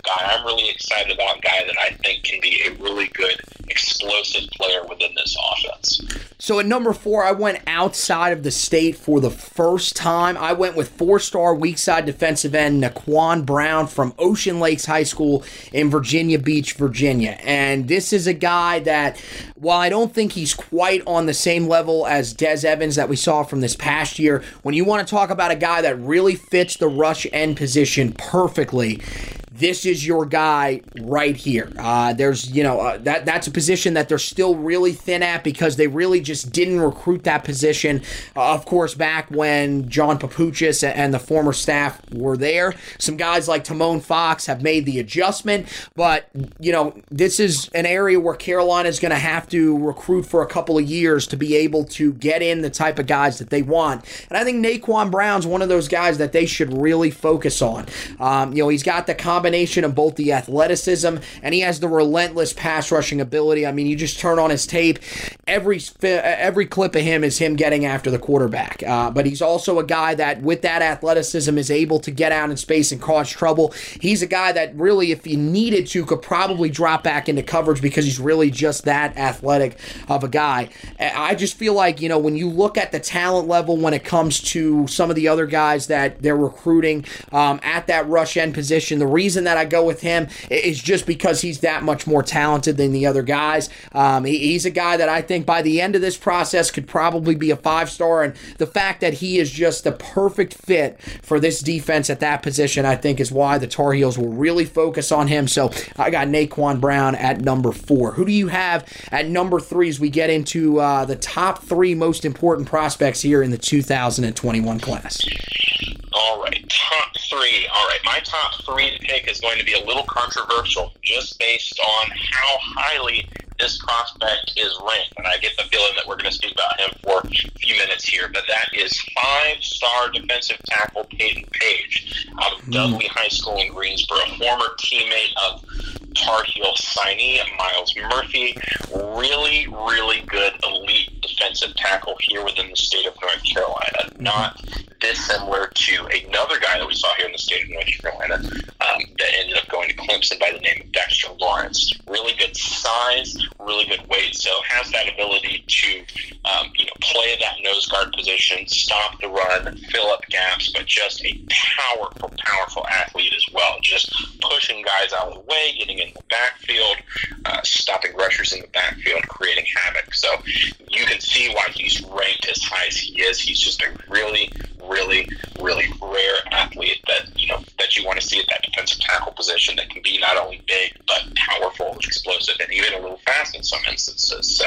guy I'm really excited about, a guy that I think can be a really good explosive player within this offense. So at number four, I went outside of the state for the first time. I went with four-star weak side defensive end Naquan Brown from Ocean Lakes High School in Virginia Beach, Virginia. And this is a guy that, while I don't think he's quite on the same level as Des Evans that we saw from this past year, when you want to talk about a guy that really fits the rush end position perfectly, this is your guy right here. Uh, there's, you know, uh, that that's a position that they're still really thin at because they really just didn't recruit that position. Uh, of course, back when John Papuchis and the former staff were there, some guys like Tomon Fox have made the adjustment. But you know, this is an area where Carolina is going to have to recruit for a couple of years to be able to get in the type of guys that they want. And I think Naquan Brown's one of those guys that they should really focus on. Um, you know, he's got the combination combination of both the athleticism and he has the relentless pass rushing ability. I mean, you just turn on his tape, every every clip of him is him getting after the quarterback. Uh, but he's also a guy that, with that athleticism, is able to get out in space and cause trouble. He's a guy that really, if he needed to, could probably drop back into coverage because he's really just that athletic of a guy. I just feel like you know when you look at the talent level when it comes to some of the other guys that they're recruiting um, at that rush end position, the reason reason that I go with him is just because he's that much more talented than the other guys. Um, he, he's a guy that I think by the end of this process could probably be a five star. And the fact that he is just the perfect fit for this defense at that position, I think, is why the Tar Heels will really focus on him. So I got Naquan Brown at number four. Who do you have at number three as we get into uh, the top three most important prospects here in the 2021 class? All right, top three. All right, my top three pick is going to be a little controversial just based on how highly this prospect is ranked. And I get the feeling that we're going to speak about him for a few minutes here, but that is five star defensive tackle Payton Page out of mm. Dudley High School in Greensboro, former teammate of Tar Heel signee Myles Murphy. Really, really good elite defensive tackle here within the state of North Carolina. Not dissimilar to another guy that we saw here in the state of North Carolina um, that ended up going to Clemson by the name of Dexter Lawrence. Really good size, really good weight, so has that ability to um, you know play that nose guard position, stop the run, fill up gaps, but just a powerful, powerful athlete as well. Just pushing guys out of the way, getting in the backfield, uh, stopping rushers in the backfield, creating havoc. So you can see why he's ranked as high as he is. He's just a really, really, really rare athlete that you know that you want to see at that defensive tackle position that can be not only big but powerful, explosive, and even a little fast in some instances. So,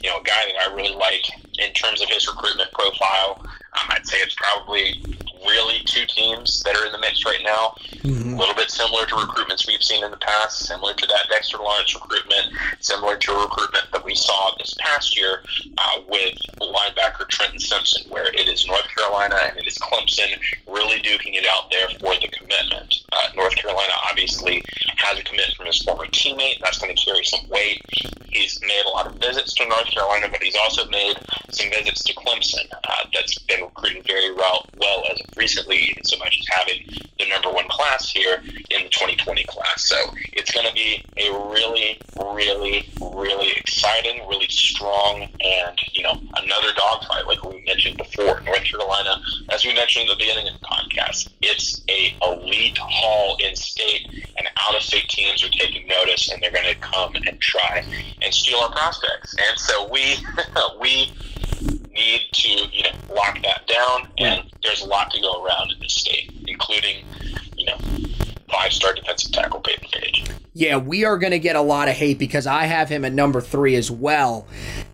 you know, a guy that I really like in terms of his recruitment profile. Um, I'd say it's probably really two teams that are in the mix right now. Mm-hmm. A little bit similar to recruitments we've seen in the past, similar to that Dexter Lawrence recruitment, similar to a recruitment that we saw this past year uh, with linebacker Trenton Simpson, where it is North Carolina and it is Clemson really duking it out there for the commitment. Uh, North Carolina obviously has a commitment from his former teammate. That's going to carry some weight. He's made a lot of visits to North Carolina, but he's also made some visits to Clemson. Uh, that's been recruiting very well, well as recently, even so much as having the number one class here in the 2020 class. So it's going to be a really, really, really exciting, really strong, and you know another dogfight like we mentioned before. North Carolina, as we mentioned at the beginning of the podcast, it's a elite haul in state, and out of state teams are taking notice, and they're going to come and try and steal our prospects. And so we we need to you know lock that down, and there's a lot to go around in this state, including you know five-star defensive tackle Payton Page. Yeah, we are going to get a lot of hate because I have him at number three as well,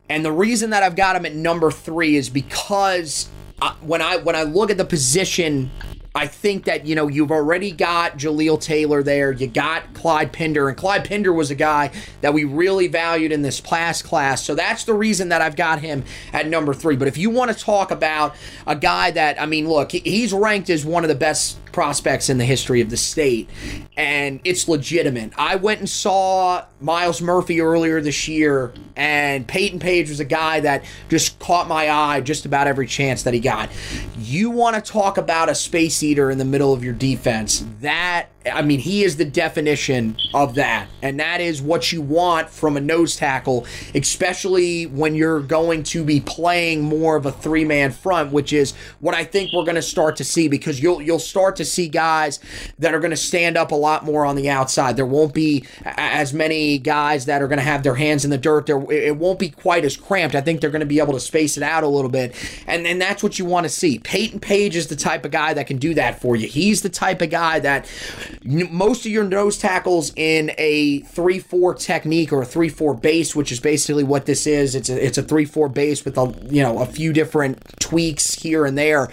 and the reason that I've got him at number three is because uh, when I when I look at the position I think that, you know, you've already got Jaleel Taylor there. You got Clyde Pinder. And Clyde Pinder was a guy that we really valued in this class class. So that's the reason that I've got him at number three. But if you want to talk about a guy that, I mean, look, he's ranked as one of the best prospects in the history of the state, and it's legitimate. I went and saw Myles Murphy earlier this year, and Payton Page was a guy that just caught my eye just about every chance that he got. You want to talk about a space eater in the middle of your defense? That I mean, he is the definition of that. And that is what you want from a nose tackle, especially when you're going to be playing more of a three man front, which is what I think we're going to start to see because you'll you'll start to see guys that are going to stand up a lot more on the outside. There won't be as many guys that are going to have their hands in the dirt. There it won't be quite as cramped. I think they're going to be able to space it out a little bit. And and that's what you want to see. Payton Page is the type of guy that can do that for you. He's the type of guy that most of your nose tackles in a 3-4 technique or a 3-4 base, which is basically what this is. It's a, it's a 3-4 base with a you know a few different tweaks here and there.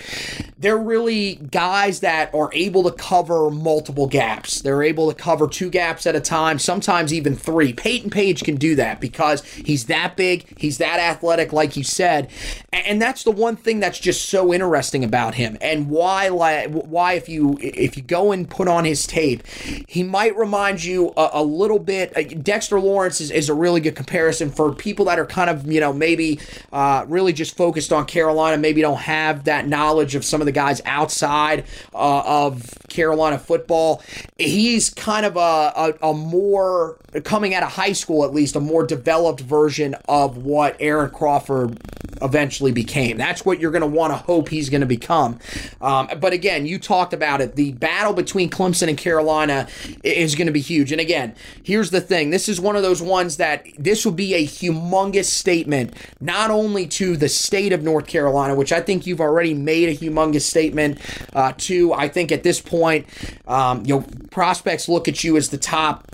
They're really guys that are able to cover multiple gaps. They're able to cover two gaps at a time, sometimes even three. Payton Page can do that because he's that big, he's that athletic, like you said, and that's the one thing that's just so interesting about him. And why, why if you if you go and put on his tape, he might remind you a, a little bit. Uh, Dexter Lawrence is, is a really good comparison for people that are kind of you know maybe uh, really just focused on Carolina, maybe don't have that knowledge of some of the guys outside uh, of Carolina football. He's kind of a, a, a more coming out of high school at least a more developed version of what Aaron Crawford eventually became. That's what you're going to want to hope he's going to become. Um, but again, you talked about it. The battle between Clemson and Carolina is going to be huge. And again, here's the thing this is one of those ones that this will be a humongous statement, not only to the state of North Carolina, which I think you've already made a humongous statement uh, to. I think at this point, um, you know, prospects look at you as the top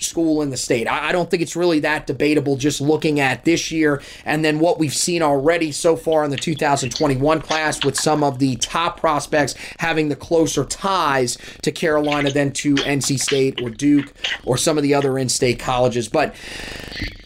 school in the state. I, I don't think it's really that debatable just looking at this year and then what we've seen already so far in the 2021 class with some of the top prospects having the closer ties to Carolina than to NC State or Duke or some of the other in state colleges. But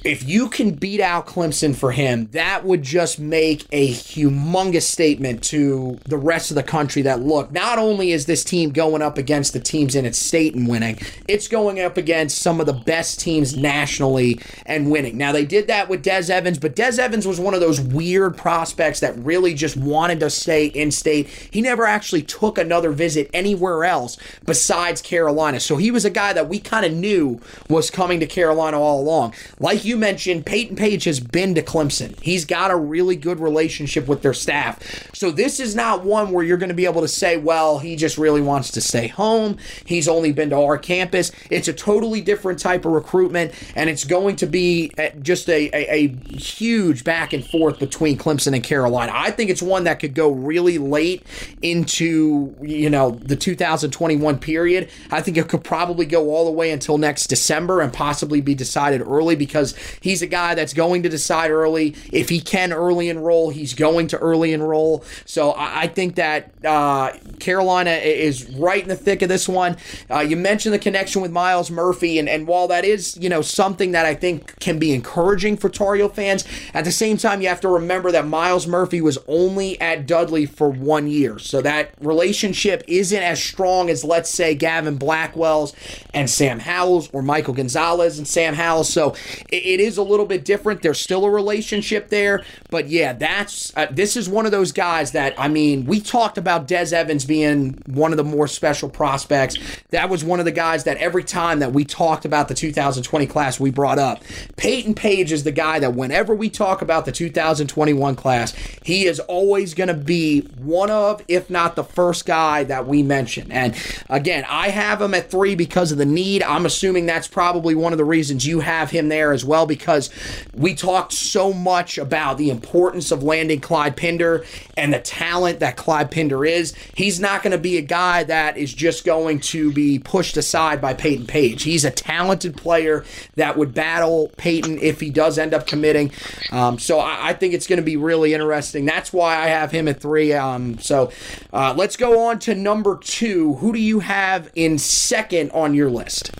if you can beat out Clemson for him, that would just make a humongous statement to the rest of the country that look, not only is this team going up against the teams in its state and winning, it's going up against some of the best teams nationally and winning. Now, they did that with Des Evans, but Des Evans was one of those weird prospects that really just wanted to stay in state. He never actually took another visit anywhere else besides Carolina. So he was a guy that we kind of knew was coming to Carolina all along. Like you mentioned, Payton Page has been to Clemson. He's got a really good relationship with their staff. So this is not one where you're going to be able to say, well, he just really wants to stay home. He's only been to our campus. It's a totally different type of recruitment, and it's going to be uh, just a, a, a huge back and forth between Clemson and Carolina. I think it's one that could go really late into you know the 2021 period. I think it could probably go all the way until next December and possibly be decided early because he's a guy that's going to decide early. If he can early enroll, he's going to early enroll. So I, I think that uh, Carolina is right in the thick of this one. Uh, you mentioned the connection with Myles Murphy, and, and while that is you know something that I think can be encouraging for Tar fans, at the same time you have to remember that Myles Murphy was only at Dudley for one year, so that relationship isn't as strong as let's say Gavin Blackwell's and Sam Howell's or Michael Gonzalez and Sam Howells. So it, it is a little bit different. There's still a relationship there, but yeah, that's uh, this is one of those guys that I mean we talked about Des Evans being one of the more special prospects. That was one of the guys that every time that we talked about the 2020 class, we brought up. Payton Page is the guy that whenever we talk about the 2021 class, he is always going to be one of, if not the first guy that we mention. And again, have him at three because of the need. I'm assuming that's probably one of the reasons you have him there as well because we talked so much about the importance of landing Clyde Pinder and the talent that Clyde Pinder is. He's not going to be a guy that is just going to be pushed aside by Payton Page. He's a talented player that would battle Payton if he does end up committing. Um, so I, I, think it's going to be really interesting. That's why I have him at three. Um, so uh, let's go on to number two. Who do you have in second on your list?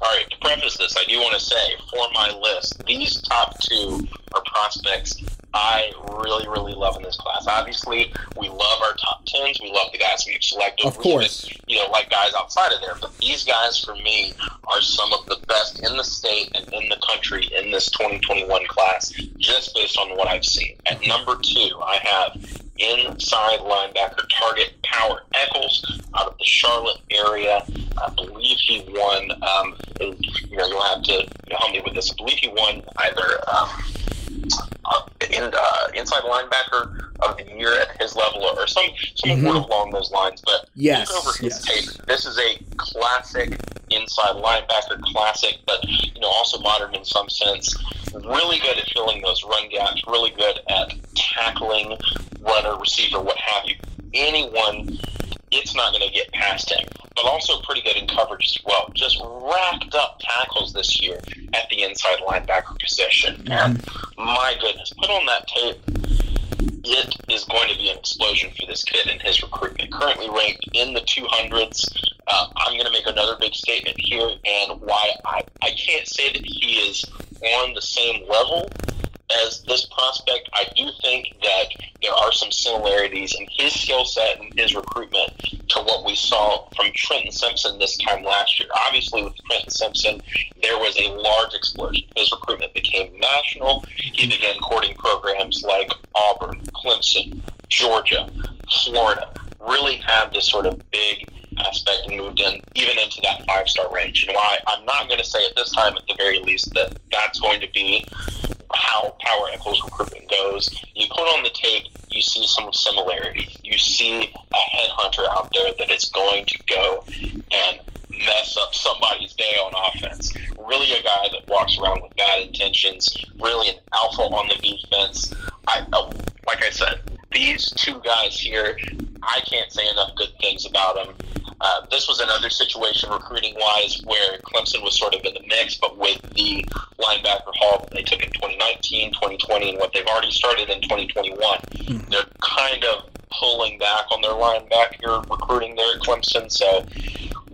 All right, to preface this, I do want to say for my list, these top two are prospects I really, really love in this class. Obviously, we love our top tens. We love the guys we've selected. Of course. Even, you know, like guys outside of there. But these guys, for me, are some of the best in the state and in the country in this 2021 class, just based on what I've seen. At number two, I have inside linebacker target Power Echols out of the Charlotte area. I believe he won. Um, you know, you'll have to help me with this. I believe he won either. Um, in, uh, inside linebacker of the year at his level, or some some mm-hmm. along those lines. But yes, look over his yes. tape. This is a classic inside linebacker, classic, but you know also modern in some sense. Really good at filling those run gaps. Really good at tackling runner, receiver, what have you. Anyone it's not going to get past him. But also pretty good in coverage as well. Just racked up tackles this year at the inside linebacker position. And my goodness, put on that tape. It is going to be an explosion for this kid and his recruitment. Currently ranked in the 200s. Uh, I'm going to make another big statement here, and why I, I can't say that he is on the same level as this prospect, I do think that there are some similarities in his skill set and his recruitment to what we saw from Trenton Simpson this time last year. Obviously, with Trenton Simpson, there was a large explosion. His recruitment became national. He began courting programs like Auburn, Clemson, Georgia, Florida. Really had this sort of big aspect and moved in even into that five star range. And why I'm not going to say at this time, at the very least, that that's going to be how Power Echols recruitment goes. You put on the tape, you see some similarities. You see a headhunter out there that is going to go and mess up somebody's day on offense. Really, a guy that walks around with bad intentions. Really, an alpha on the defense. I, uh, like I said, these two guys here, I can't say enough good things about them. Uh, this was another situation recruiting wise where Clemson was sort of in the mix, but with the linebacker haul that they took in 2019, 2020, and what they've already started in 2021, mm. they're kind of pulling back on their linebacker recruiting there at Clemson. So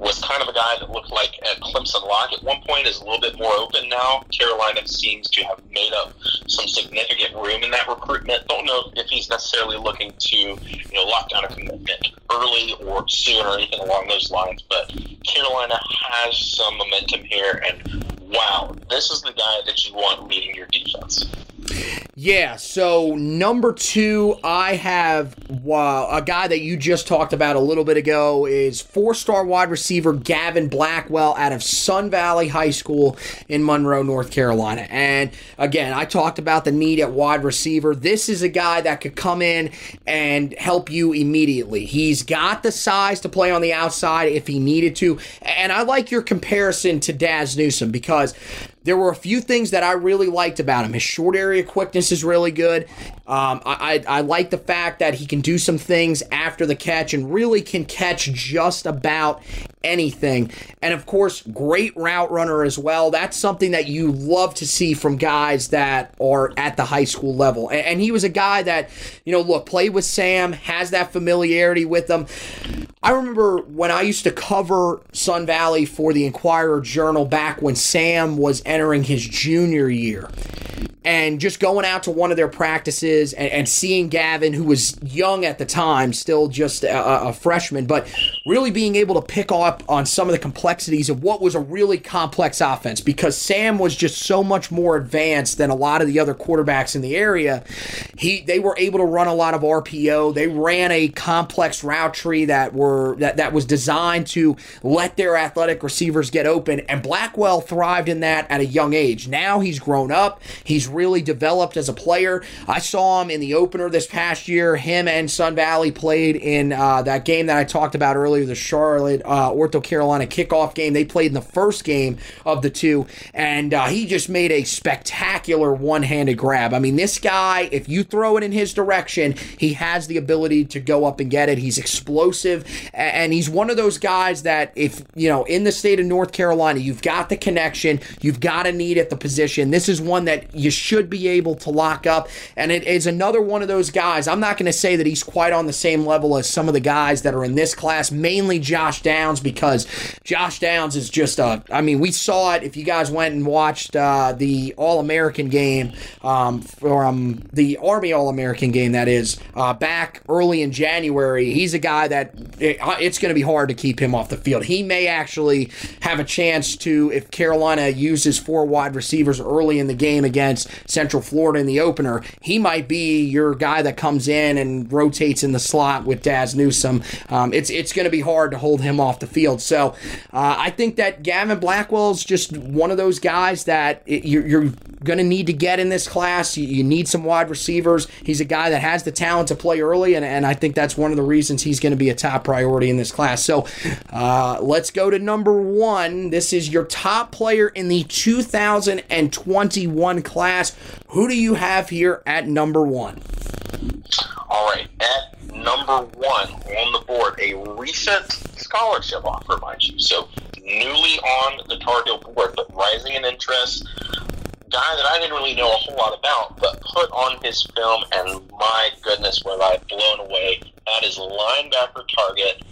was kind of a guy that looked like at Clemson Lock at one point is a little bit more open now. Carolina seems to have made up some significant room in that recruitment. Don't know if he's necessarily looking to you know lock down a commitment early or soon or anything along those lines, but Carolina has some momentum here, and wow, this is the guy that you want leading your defense. Yeah, so number two, I have uh, a guy that you just talked about a little bit ago is four star wide receiver Gavin Blackwell out of Sun Valley High School in Monroe, North Carolina. And again, I talked about the need at wide receiver. This is a guy that could come in and help you immediately. He's got the size to play on the outside if he needed to. And I like your comparison to Dazz Newsome because there were a few things that I really liked about him. His short area quickness is really good. Um, I, I, I like the fact that he can do some things after the catch and really can catch just about anything. And of course, great route runner as well. That's something that you love to see from guys that are at the high school level. And, and he was a guy that, you know, look, played with Sam, has that familiarity with them. I remember when I used to cover Sun Valley for the Enquirer Journal back when Sam was entering his junior year and just going out to one of their practices and, and seeing Gavin, who was young at the time, still just a, a, freshman, but really being able to pick up on some of the complexities of what was a really complex offense because Sam was just so much more advanced than a lot of the other quarterbacks in the area. He they were able to run a lot of RPO. They ran a complex route tree that were that, that was designed to let their athletic receivers get open, and Blackwell thrived in that at a young age. Now he's grown up. He's really developed as a player. I saw him in the opener this past year. Him and Sun Valley played in uh, that game that I talked about earlier, the Charlotte uh, OrthoCarolina kickoff game. They played in the first game of the two, and uh, he just made a spectacular one handed grab. I mean, this guy, if you throw it in his direction, he has the ability to go up and get it. He's explosive, and he's one of those guys that, if you know, in the state of North Carolina, you've got the connection, you've got a need at the position. This is one that you should be able to lock up. And it is another one of those guys. I'm not going to say that he's quite on the same level as some of the guys that are in this class, mainly Josh Downs, because Josh Downs is just a. I mean, we saw it if you guys went and watched uh, the All American game um, from the Army All American game, that is, uh, back early in January. He's a guy that it, it's going to be hard to keep him off the field. He may actually have a chance to, if Carolina uses four wide receivers early in the game against Central Florida in the opener, he might be your guy that comes in and rotates in the slot with Dazz Newsome. Um, it's it's going to be hard to hold him off the field. So uh, I think that Gavin Blackwell is just one of those guys that it, you're, you're going to need to get in this class. You, you, need some wide receivers. He's a guy that has the talent to play early, and, and I think that's one of the reasons he's going to be a top priority in this class. So uh, let's go to number one. This is your top player in the 2021 class. Who do you have here at number one? All right, at number one on the board, a recent scholarship offer, mind you. So newly on the Tar Heel board, but rising in interest guy that I didn't really know a whole lot about, but put on his film, and my goodness, was I blown away. That is linebacker target,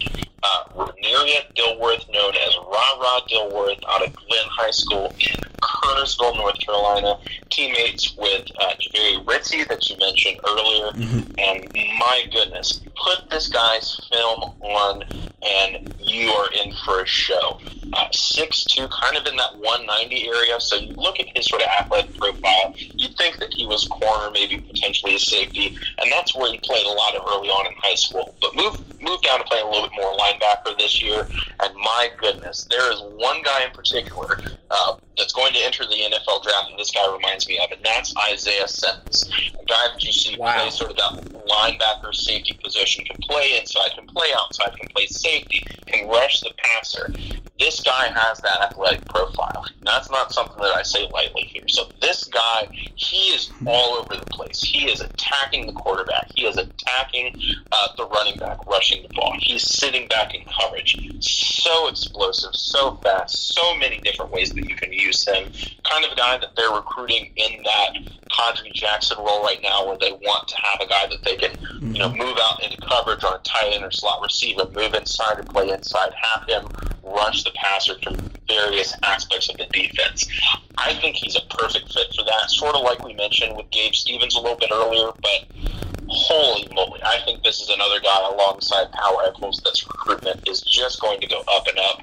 uh, Reneria Dilworth, known as Ra Ra Dilworth, out of Glenn High School in Kernersville, North Carolina. Teammates with uh, Jahvaree Ritzie that you mentioned earlier, mm-hmm. and my goodness, put this guy's film on, and you are in for a show. Uh, 6'2", kind of in that 190 area. So you look at his sort of athletic profile, you'd think that he was corner, maybe potentially a safety, and that's where he played a lot of early on in high school. But moved moved down to play a little bit more linebacker this year, and my goodness, there is one guy in particular uh, that's going to enter the NFL draft, and this guy reminds me of, it, and that's Isaiah Simmons, a guy that you see wow. play sort of that linebacker safety position, can play inside, can play outside, can play safety, can rush the passer this guy has that athletic profile. That's not something that I say lightly here. So this guy, he is all over the place. He is attacking the quarterback. He is attacking attacking uh, the running back rushing the ball. He's sitting back in coverage. So explosive, so fast, so many different ways that you can use him. Kind of a guy that they're recruiting in that Khadry Jackson role right now, where they want to have a guy that they can, you know, mm-hmm. move out into coverage on a tight end or slot receiver, move inside and play inside, have him rush the passer through various aspects of the defense. I think he's a perfect fit for that. Sort of like we mentioned with Gabe Stevens a little bit earlier, but holy moly, I think this is another guy alongside Power Echols that's recruitment is just going to go up and up.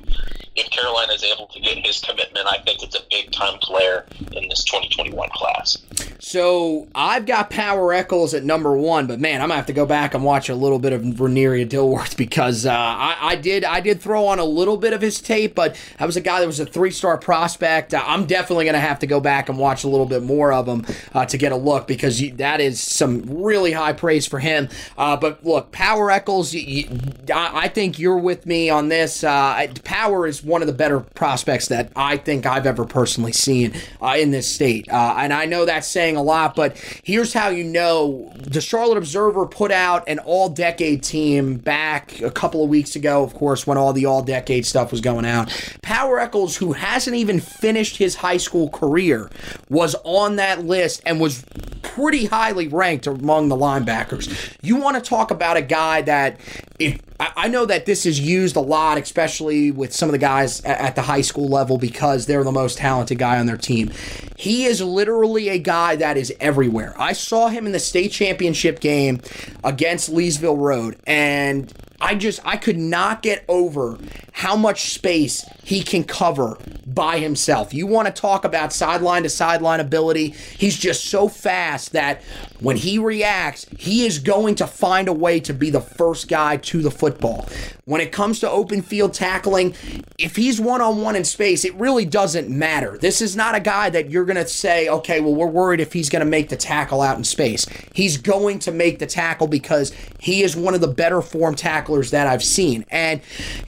If Carolina is able to get his commitment, I think it's a big time player in this 2021 class. So I've got Power Echols at number one, but man, I'm gonna have to go back and watch a little bit of Verneria Dilworth because uh, I, I, did I did throw on a little bit of his tape, but I was a guy that was a three star prospect. Uh, I'm definitely gonna have to go back and watch a little bit more of him uh, to get a look because you, that is some really high praise for him. Uh, but look, Power Echols, you, you, I, think you're with me on this. Uh, Power is one of the better prospects that I think I've ever personally seen uh, in this state, uh, and I know that's saying a lot, but here's how you know the Charlotte Observer put out an all decade team back a couple of weeks ago, of course, when all the all decade stuff was going out. Power Echols, who hasn't even finished his high school career, was on that list and was pretty highly ranked among the linebackers. You want to talk about a guy that if I know that this is used a lot, especially with some of the guys at the high school level because they're the most talented guy on their team. He is literally a guy that is everywhere. I saw him in the state championship game against Leesville Road, and I just I could not get over how much space he can cover by himself. You want to talk about sideline to sideline ability? He's just so fast that when he reacts, he is going to find a way to be the first guy to the football. When it comes to open field tackling, if he's one on one in space, it really doesn't matter. This is not a guy that you're going to say, okay, well, we're worried if he's going to make the tackle out in space. He's going to make the tackle because he is one of the better form tacklers that I've seen. And,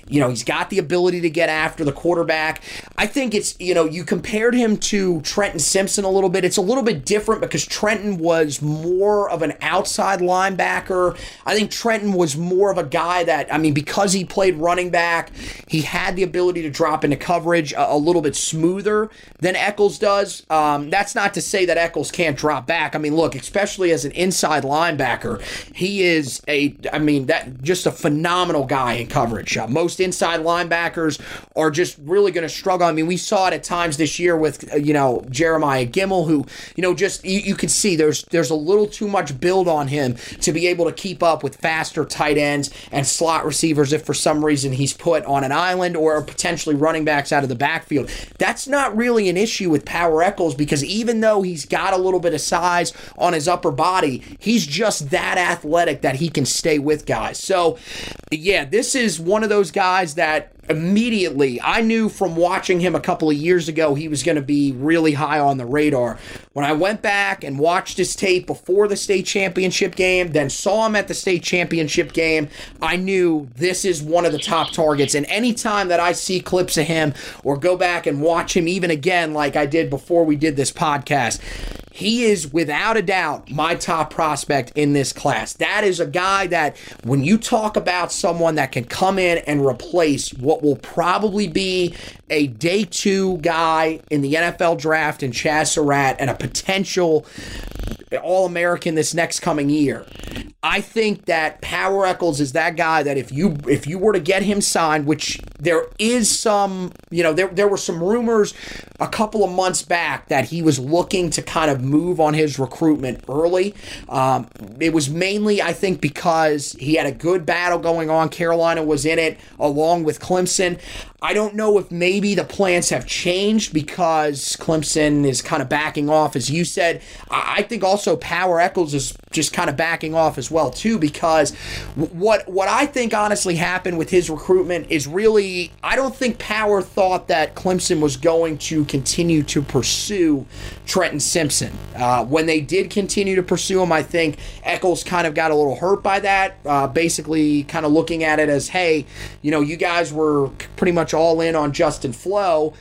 you know, he's got the ability to get after the quarterback. I think it's, you know, you compared him to Trenton Simpson a little bit. It's a little bit different because Trenton was more of an outside linebacker. I think Trenton was more of a guy that, I mean, because he played running back, he had the ability to drop into coverage a, a little bit smoother than Echols does. Um, that's not to say that Echols can't drop back. I mean, look, especially as an inside linebacker, he is a, I mean, that just a phenomenal guy in coverage. Uh, most inside linebackers are just really going to struggle. I mean, we saw it at times this year with, uh, you know, Jeremiah Gemmel, who, you know, just you, you can see there's there's a little too much build on him to be able to keep up with faster tight ends and slot receivers if for some reason he's put on an island or potentially running backs out of the backfield. That's not really an issue with Power Echols because even though he's got a little bit of size on his upper body, he's just that athletic that he can stay with guys. So, yeah, this is one of those guys that immediately I knew from watching him a couple of years ago he was going to be really high on the radar. When I went back and watched his tape before the state championship game, then saw him at the state championship game, I knew this is one of the top targets. And anytime that I see clips of him or go back and watch him even again, like I did before we did this podcast, he is without a doubt my top prospect in this class. That is a guy that when you talk about someone that can come in and replace what will probably be a day two guy in the NFL draft in Chazz Surratt and a potential All American this next coming year. I think that Power Echols is that guy that if you if you were to get him signed, which there is some, you know, there there were some rumors a couple of months back that he was looking to kind of move on his recruitment early. Um, it was mainly, I think, because he had a good battle going on. Carolina was in it along with Clemson. I don't know if maybe the plans have changed because Clemson is kind of backing off, as you said. I think also Power Echols is just kind of backing off as well too because what what I think honestly happened with his recruitment is really I don't think Power thought that Clemson was going to continue to pursue Trenton Simpson. Uh, when they did continue to pursue him, I think Echols kind of got a little hurt by that. Uh, basically, kind of looking at it as, hey, you know, you guys were pretty much all in on Justin Flowe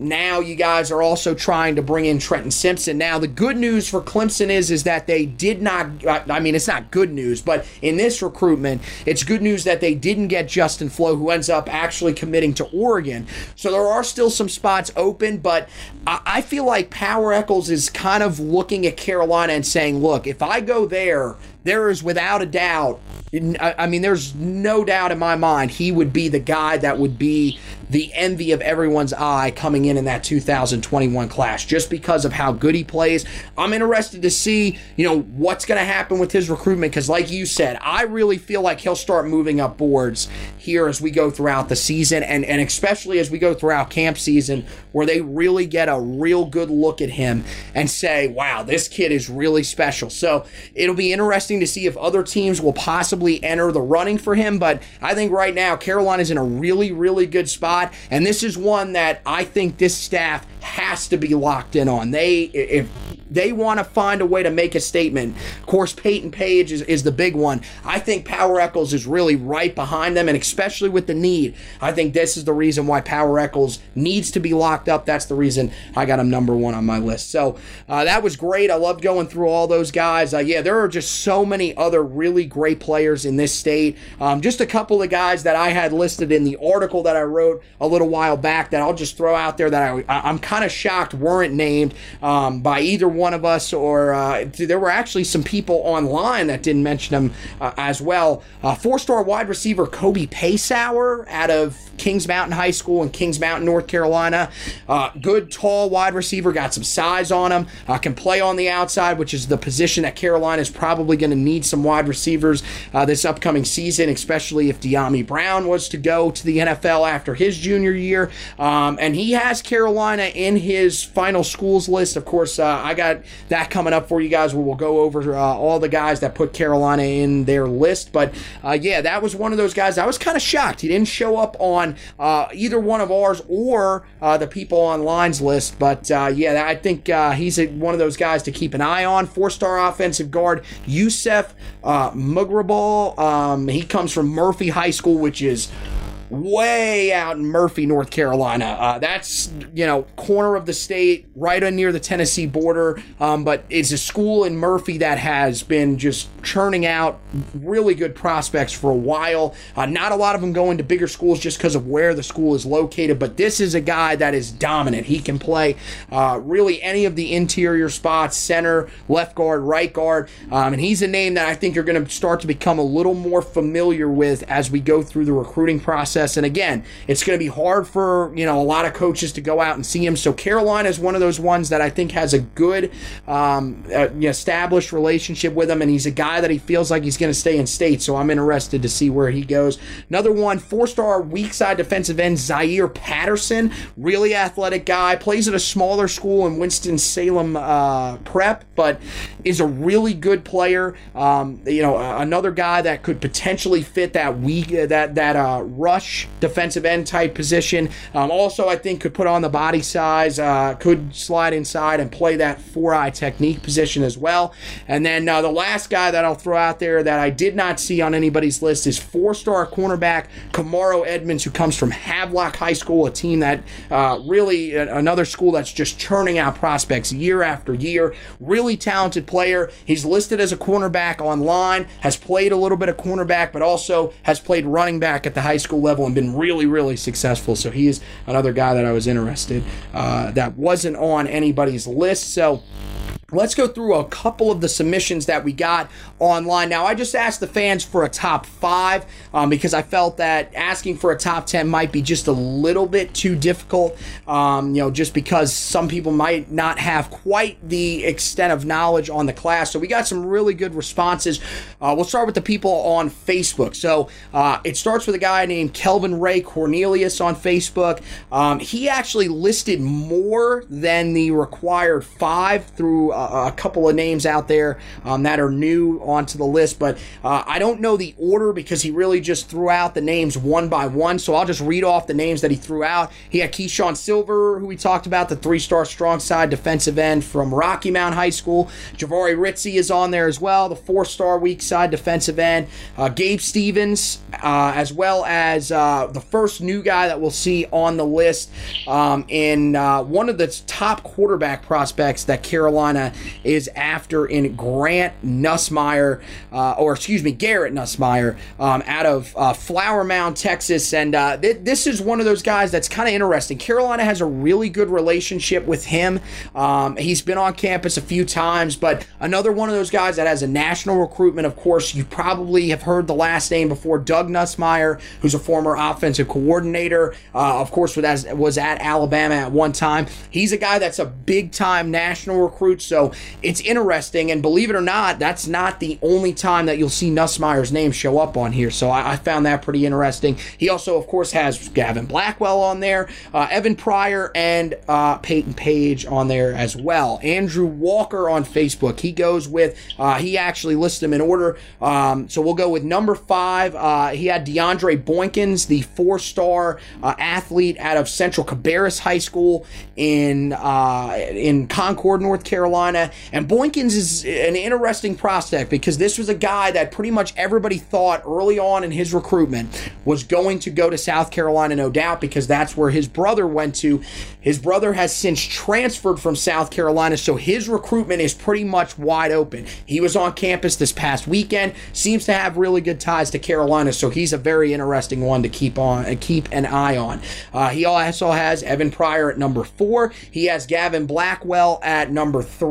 now you guys are also trying to bring in Trenton Simpson. Now the good news for Clemson is is that they did not. I mean, it's not good news, but in this recruitment, it's good news that they didn't get Justin Flowe, who ends up actually committing to Oregon. So there are still some spots open, but I feel like Power Echols is kind of looking at Carolina and saying, look, if I go there, there is without a doubt I mean, there's no doubt in my mind he would be the guy that would be the envy of everyone's eye coming in in that 2021 class just because of how good he plays. I'm interested to see, you know, what's going to happen with his recruitment because, like you said, I really feel like he'll start moving up boards here as we go throughout the season and, and especially as we go throughout camp season where they really get a real good look at him and say, wow, this kid is really special. So it'll be interesting to see if other teams will possibly enter the running for him. But I think right now, Carolina's in a really, really good spot And this is one that I think this staff has to be locked in on. They, if they want to find a way to make a statement. Of course, Payton Page is, is the big one. I think Power Echols is really right behind them, and especially with the need. I think this is the reason why Power Echols needs to be locked up. That's the reason I got him number one on my list. So uh, that was great. I loved going through all those guys. Uh, yeah, there are just so many other really great players in this state. Um, just a couple of guys that I had listed in the article that I wrote a little while back that I'll just throw out there that I, I'm kind of shocked weren't named um, by either one of us, or uh, there were actually some people online that didn't mention them uh, as well. Uh, Four star wide receiver Kobe Paysour out of Kings Mountain High School in Kings Mountain, North Carolina. Uh, good, tall wide receiver, got some size on him, uh, can play on the outside, which is the position that Carolina is probably going to need some wide receivers uh, this upcoming season, especially if Dyami Brown was to go to the NFL after his junior year. Um, and he has Carolina in his final schools list. Of course, uh, I got that coming up for you guys where we'll go over uh, all the guys that put Carolina in their list. But uh, yeah, that was one of those guys. I was kind of shocked. He didn't show up on uh, either one of ours or uh, the people online's list. But uh, yeah, I think he's a, one of those guys to keep an eye on. Four star offensive guard, Yusef uh, Mugrabal. Um, he comes from Murphy High School, which is way out in Murphy, North Carolina. Uh, that's you know corner of the state, right on near the Tennessee border. Um, but it's a school in Murphy that has been just churning out really good prospects for a while. Uh, not a lot of them going to bigger schools just because of where the school is located. But this is a guy that is dominant. He can play uh, really any of the interior spots, center, left guard, right guard, um, and he's a name that I think you're going to start to become a little more familiar with as we go through the recruiting process process. And again, it's going to be hard for you know a lot of coaches to go out and see him. So Carolina is one of those ones that I think has a good um, uh, established relationship with him, and he's a guy that he feels like he's going to stay in state. So I'm interested to see where he goes. Another one, four-star weak side defensive end Zaire Patterson, really athletic guy, plays at a smaller school in Winston Salem uh, Prep, but is a really good player. Um, you know, another guy that could potentially fit that weak that that uh, rush defensive end type position. Um, also, I think could put on the body size, uh, could slide inside and play that four eye technique position as well. And then uh, the last guy that I'll throw out there that I did not see on anybody's list is four star cornerback Kamarro Edmonds, who comes from Havelock High School, a team that uh, really another school that's just churning out prospects year after year. Really talented player. He's listed as a cornerback online, has played a little bit of cornerback, but also has played running back at the high school level level and been really, really successful. So he is another guy that I was interested uh, that wasn't on anybody's list. So Let's go through a couple of the submissions that we got online. Now, I just asked the fans for a top five um, because I felt that asking for a top 10 might be just a little bit too difficult, um, you know, just because some people might not have quite the extent of knowledge on the class. So, we got some really good responses. Uh, we'll start with the people on Facebook. So, uh, it starts with a guy named Kelvin Ray Cornelius on Facebook. Um, he actually listed more than the required five through a, couple of names out there um, that are new onto the list, but uh, I don't know the order because he really just threw out the names one by one. So I'll just read off the names that he threw out. He had Keeshawn Silver, who we talked about, the three star strong side defensive end from Rocky Mount High School. Jahvaree Ritzie is on there as well, the four star weak side defensive end. Uh, Gabe Stevens, uh, as well as uh, the first new guy that we'll see on the list um, in uh, one of the top quarterback prospects that Carolina is after in Grant Nussmeier, uh, or excuse me, Garrett Nussmeier um, out of uh, Flower Mound, Texas. And uh, th- this is one of those guys that's kind of interesting. Carolina has a really good relationship with him. Um, he's been on campus a few times, but another one of those guys that has a national recruitment. Of course, you probably have heard the last name before Doug Nussmeier, who's a former offensive coordinator. Uh, of course, was, was at Alabama at one time. He's a guy that's a big time national recruit. So it's interesting. And believe it or not, that's not the only time that you'll see Nussmeier's name show up on here. So I, I found that pretty interesting. He also, of course, has Gavin Blackwell on there, uh, Evan Pryor, and uh, Payton Page on there as well. Andrew Walker on Facebook. He goes with, uh, he actually lists them in order. Um, so we'll go with number five. Uh, he had DeAndre Boykins, the four star uh, athlete out of Central Cabarrus High School in uh, in Concord, North Carolina. And Boykins is an interesting prospect because this was a guy that pretty much everybody thought early on in his recruitment was going to go to South Carolina, no doubt, because that's where his brother went to. His brother has since transferred from South Carolina, so his recruitment is pretty much wide open. He was on campus this past weekend, seems to have really good ties to Carolina, so he's a very interesting one to keep on uh, keep an eye on. Uh, he also has Evan Pryor at number four. He has Gavin Blackwell at number three,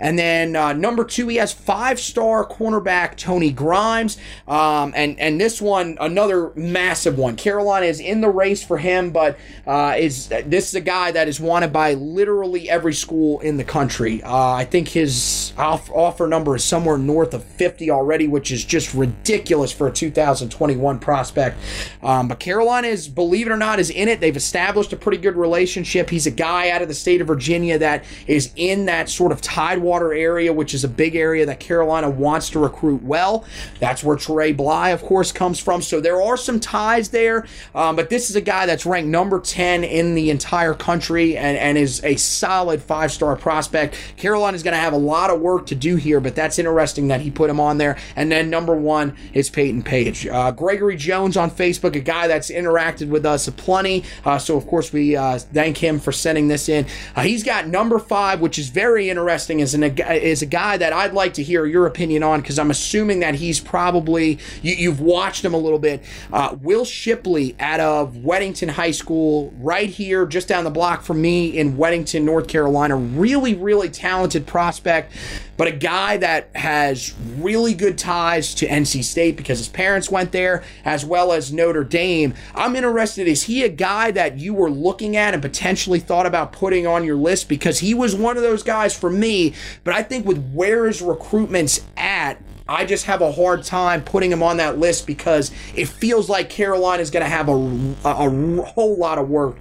and then uh, number two he has five star cornerback Tony Grimes, um, and and this one another massive one. Carolina is in the race for him, but uh, is this is a guy that is wanted by literally every school in the country. Uh, I think his off- offer number is somewhere north of 50 already, which is just ridiculous for a 2021 prospect. Um, but Carolina is, believe it or not, is in it. They've established a pretty good relationship. He's a guy out of the state of Virginia that is in that sort of Tidewater area, which is a big area that Carolina wants to recruit well. That's where Dre Bly, of course, comes from. So there are some ties there. Um, but this is a guy that's ranked number 10 in the entire country and, and is a solid five star prospect. Carolina is going to have a lot of work to do here, but that's interesting that he put him on there. And then number one is Payton Page. Uh, Gregory Jones on Facebook, a guy that's interacted with us plenty. Uh, so, of course, we uh, thank him for sending this in. Uh, he's got number five, which is very interesting, is, an, is a guy that I'd like to hear your opinion on because I'm assuming that he's probably, you, have watched him a little bit. Uh, Will Shipley out of Weddington High School, right here, just down the block from me in Weddington, North Carolina. Really, really talented prospect, but a guy that has really good ties to NC State because his parents went there, as well as Notre Dame. I'm interested, is he a guy that you were looking at and potentially thought about putting on your list? Because he was one of those guys for me, but I think with where his recruitment's at, I just have a hard time putting him on that list because it feels like Carolina is going to have a, a, a, whole lot of work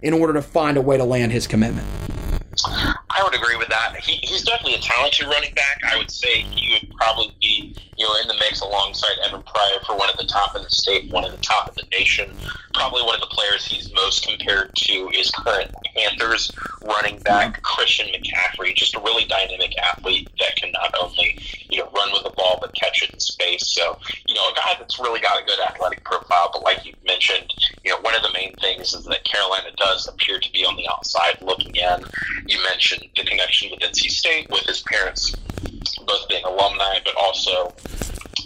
in order to find a way to land his commitment. I would agree with that. He, he's definitely a talented running back. I would say he would probably be, you know, in the mix alongside Evan Pryor for one of the top in the state, one of the top in the nation. Probably one of the players he's most compared to is current Panthers running back Christian McCaffrey, just a really dynamic athlete that can not only, you know, run with the ball but catch it in space. So, you know, a guy that's really got a good athletic profile. But like you mentioned, you know, one of the main things is that Carolina does appear to be on the outside looking in. You mentioned the connection with NC State, with his parents both being alumni, but also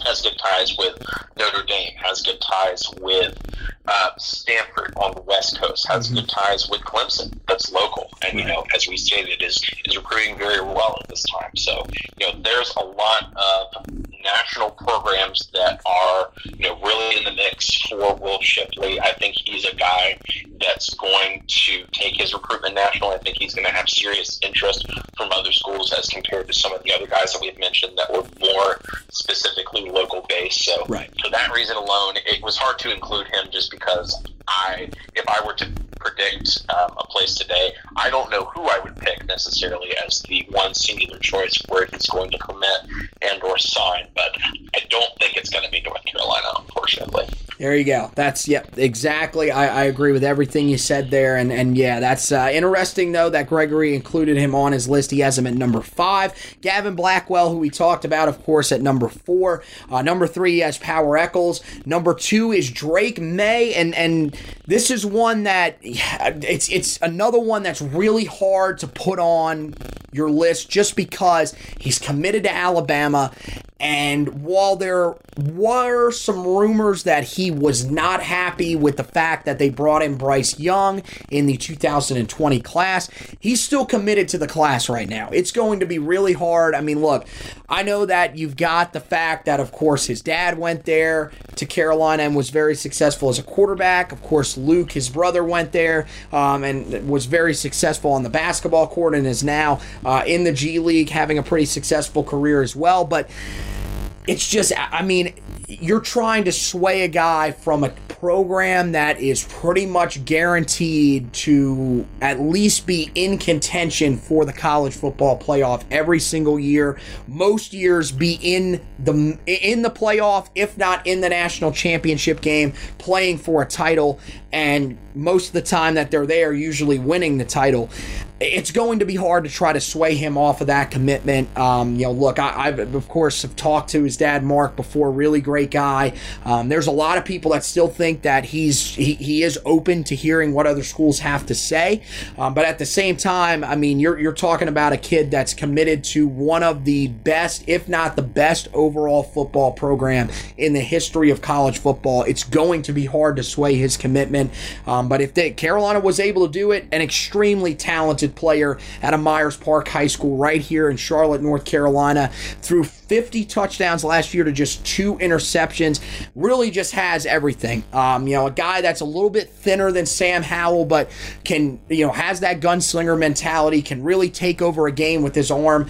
has good ties with Notre Dame, has good ties with uh, Stanford on the West Coast, has mm-hmm. good ties with Clemson, that's local, and you know, as we stated, is is recruiting very well at this time. So you know, there's a lot of national programs that are you know really in the mix for Will Shipley. I think he's a guy that's going to take his recruitment national. I think he's going to have serious interest from other schools as compared to some of the other guys that we've mentioned that were more specifically local based. So right. for that reason alone, it was hard to include him just because because I, if I were to predict um, a place today. I don't know who I would pick necessarily as the one singular choice where he's going to commit and or sign, but I don't think it's going to be North Carolina, unfortunately. There you go. That's yep, exactly. I, I agree with everything you said there, and and yeah, that's uh, interesting though that Gregory included him on his list. He has him at number five. Gavin Blackwell, who we talked about, of course, at number four. Uh, number three, he has Power Echols. Number two is Drake Maye, and and this is one that it's it's another one that's really hard to put on your list just because he's committed to Alabama and while there were some rumors that he was not happy with the fact that they brought in Bryce Young in the 2020 class, he's still committed to the class right now. It's going to be really hard. I mean, look, I know that you've got the fact that, of course, his dad went there to Carolina and was very successful as a quarterback. Of course, Luke, his brother, went there um, and was very successful on the basketball court and is now uh, in the G League having a pretty successful career as well. But it's just, I mean, you're trying to sway a guy from a program that is pretty much guaranteed to at least be in contention for the college football playoff every single year. Most years be in the in the playoff, if not in the national championship game, playing for a title. And most of the time that they're there, usually winning the title it's going to be hard to try to sway him off of that commitment. Um, you know, look, I, have of course have talked to his dad Mark before. Really great guy. Um, there's a lot of people that still think that he's he, he is open to hearing what other schools have to say, um, but at the same time, I mean, you're you're talking about a kid that's committed to one of the best, if not the best, overall football program in the history of college football. It's going to be hard to sway his commitment, um, but if they, Carolina was able to do it, an extremely talented player at a Myers Park High School right here in Charlotte, North Carolina. Threw 50 touchdowns last year to just two interceptions. Really just has everything. Um, you know, a guy that's a little bit thinner than Sam Howell, but can, you know, has that gunslinger mentality, can really take over a game with his arm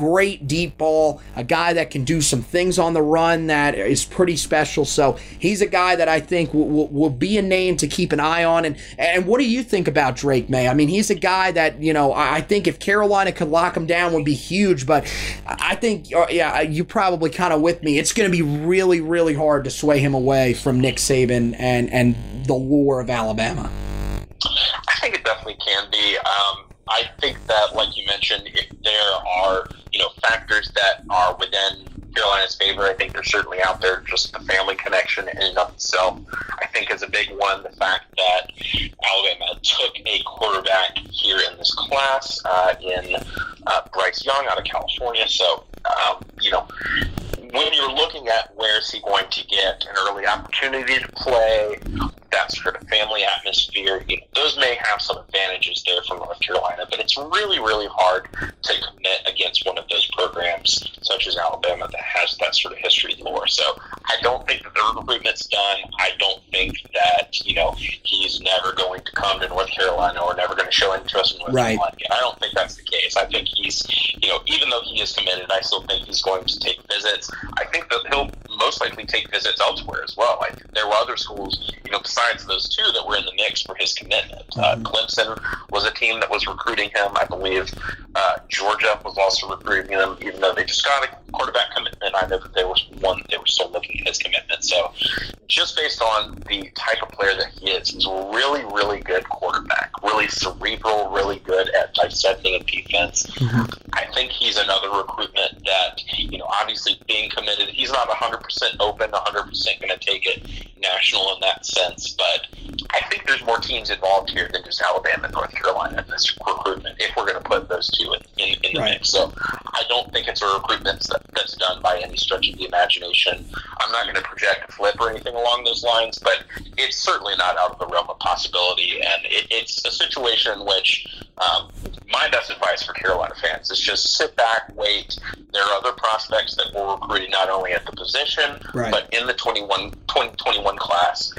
great deep ball, a guy that can do some things on the run that is pretty special. So he's a guy that I think will, will, will, be a name to keep an eye on. And and what do you think about Drake Maye? I mean, he's a guy that you know I think if Carolina could lock him down would be huge. But I think yeah, you probably kind of with me. It's going to be really really hard to sway him away from Nick Saban and and the lure of Alabama. I think it definitely can be. Um, I think that, like you mentioned, if there are you know factors that are within Carolina's favor, I think they're certainly out there. Just the family connection in and of itself, I think, is a big one. The fact that Alabama took a quarterback here in this class uh, in uh, Bryce Young out of California, so um, you know when you're looking at where is he going to get an early opportunity to play, that sort of family atmosphere, you know, those may have some advantages there for North Carolina, but it's really, really hard to commit against one of those programs such as Alabama that has that sort of history lore. So I don't think that the recruitment's done. I don't think that, you know, he's never going to come to North Carolina or never going to show interest in North right. Carolina. I don't think that's the case. I think he's, you know, even though he is committed, I still think he's going to take visits. I think that he'll most likely take visits elsewhere as well. Like there were other schools, you know, besides those two that were in the mix for his commitment. Uh, mm-hmm. Clemson was a team that was recruiting him. I believe uh, Georgia was also recruiting him, even though they just got a quarterback commitment. I know that there was one they were still looking at his commitment. So just based on the type of player that he is, he's a really, really good quarterback, really cerebral, really good at dissecting a defense. Mm-hmm. I think he's another recruitment that, you know, obviously being committed, he's not 100% open, 100% going to take it national in that sense, but I think there's more teams involved here than just Alabama and North Carolina in this recruitment if we're going to put those two in, in, in the right. mix. So I don't think it's a recruitment that, that's done by any stretch of the imagination. I'm not going to project a flip or anything along those lines, but it's certainly not out of the realm of possibility. And it, it's a situation in which um, my best advice for Carolina fans is just sit back, wait. There are other prospects that we're recruiting not only at the position, right. but in the 21, 2021 class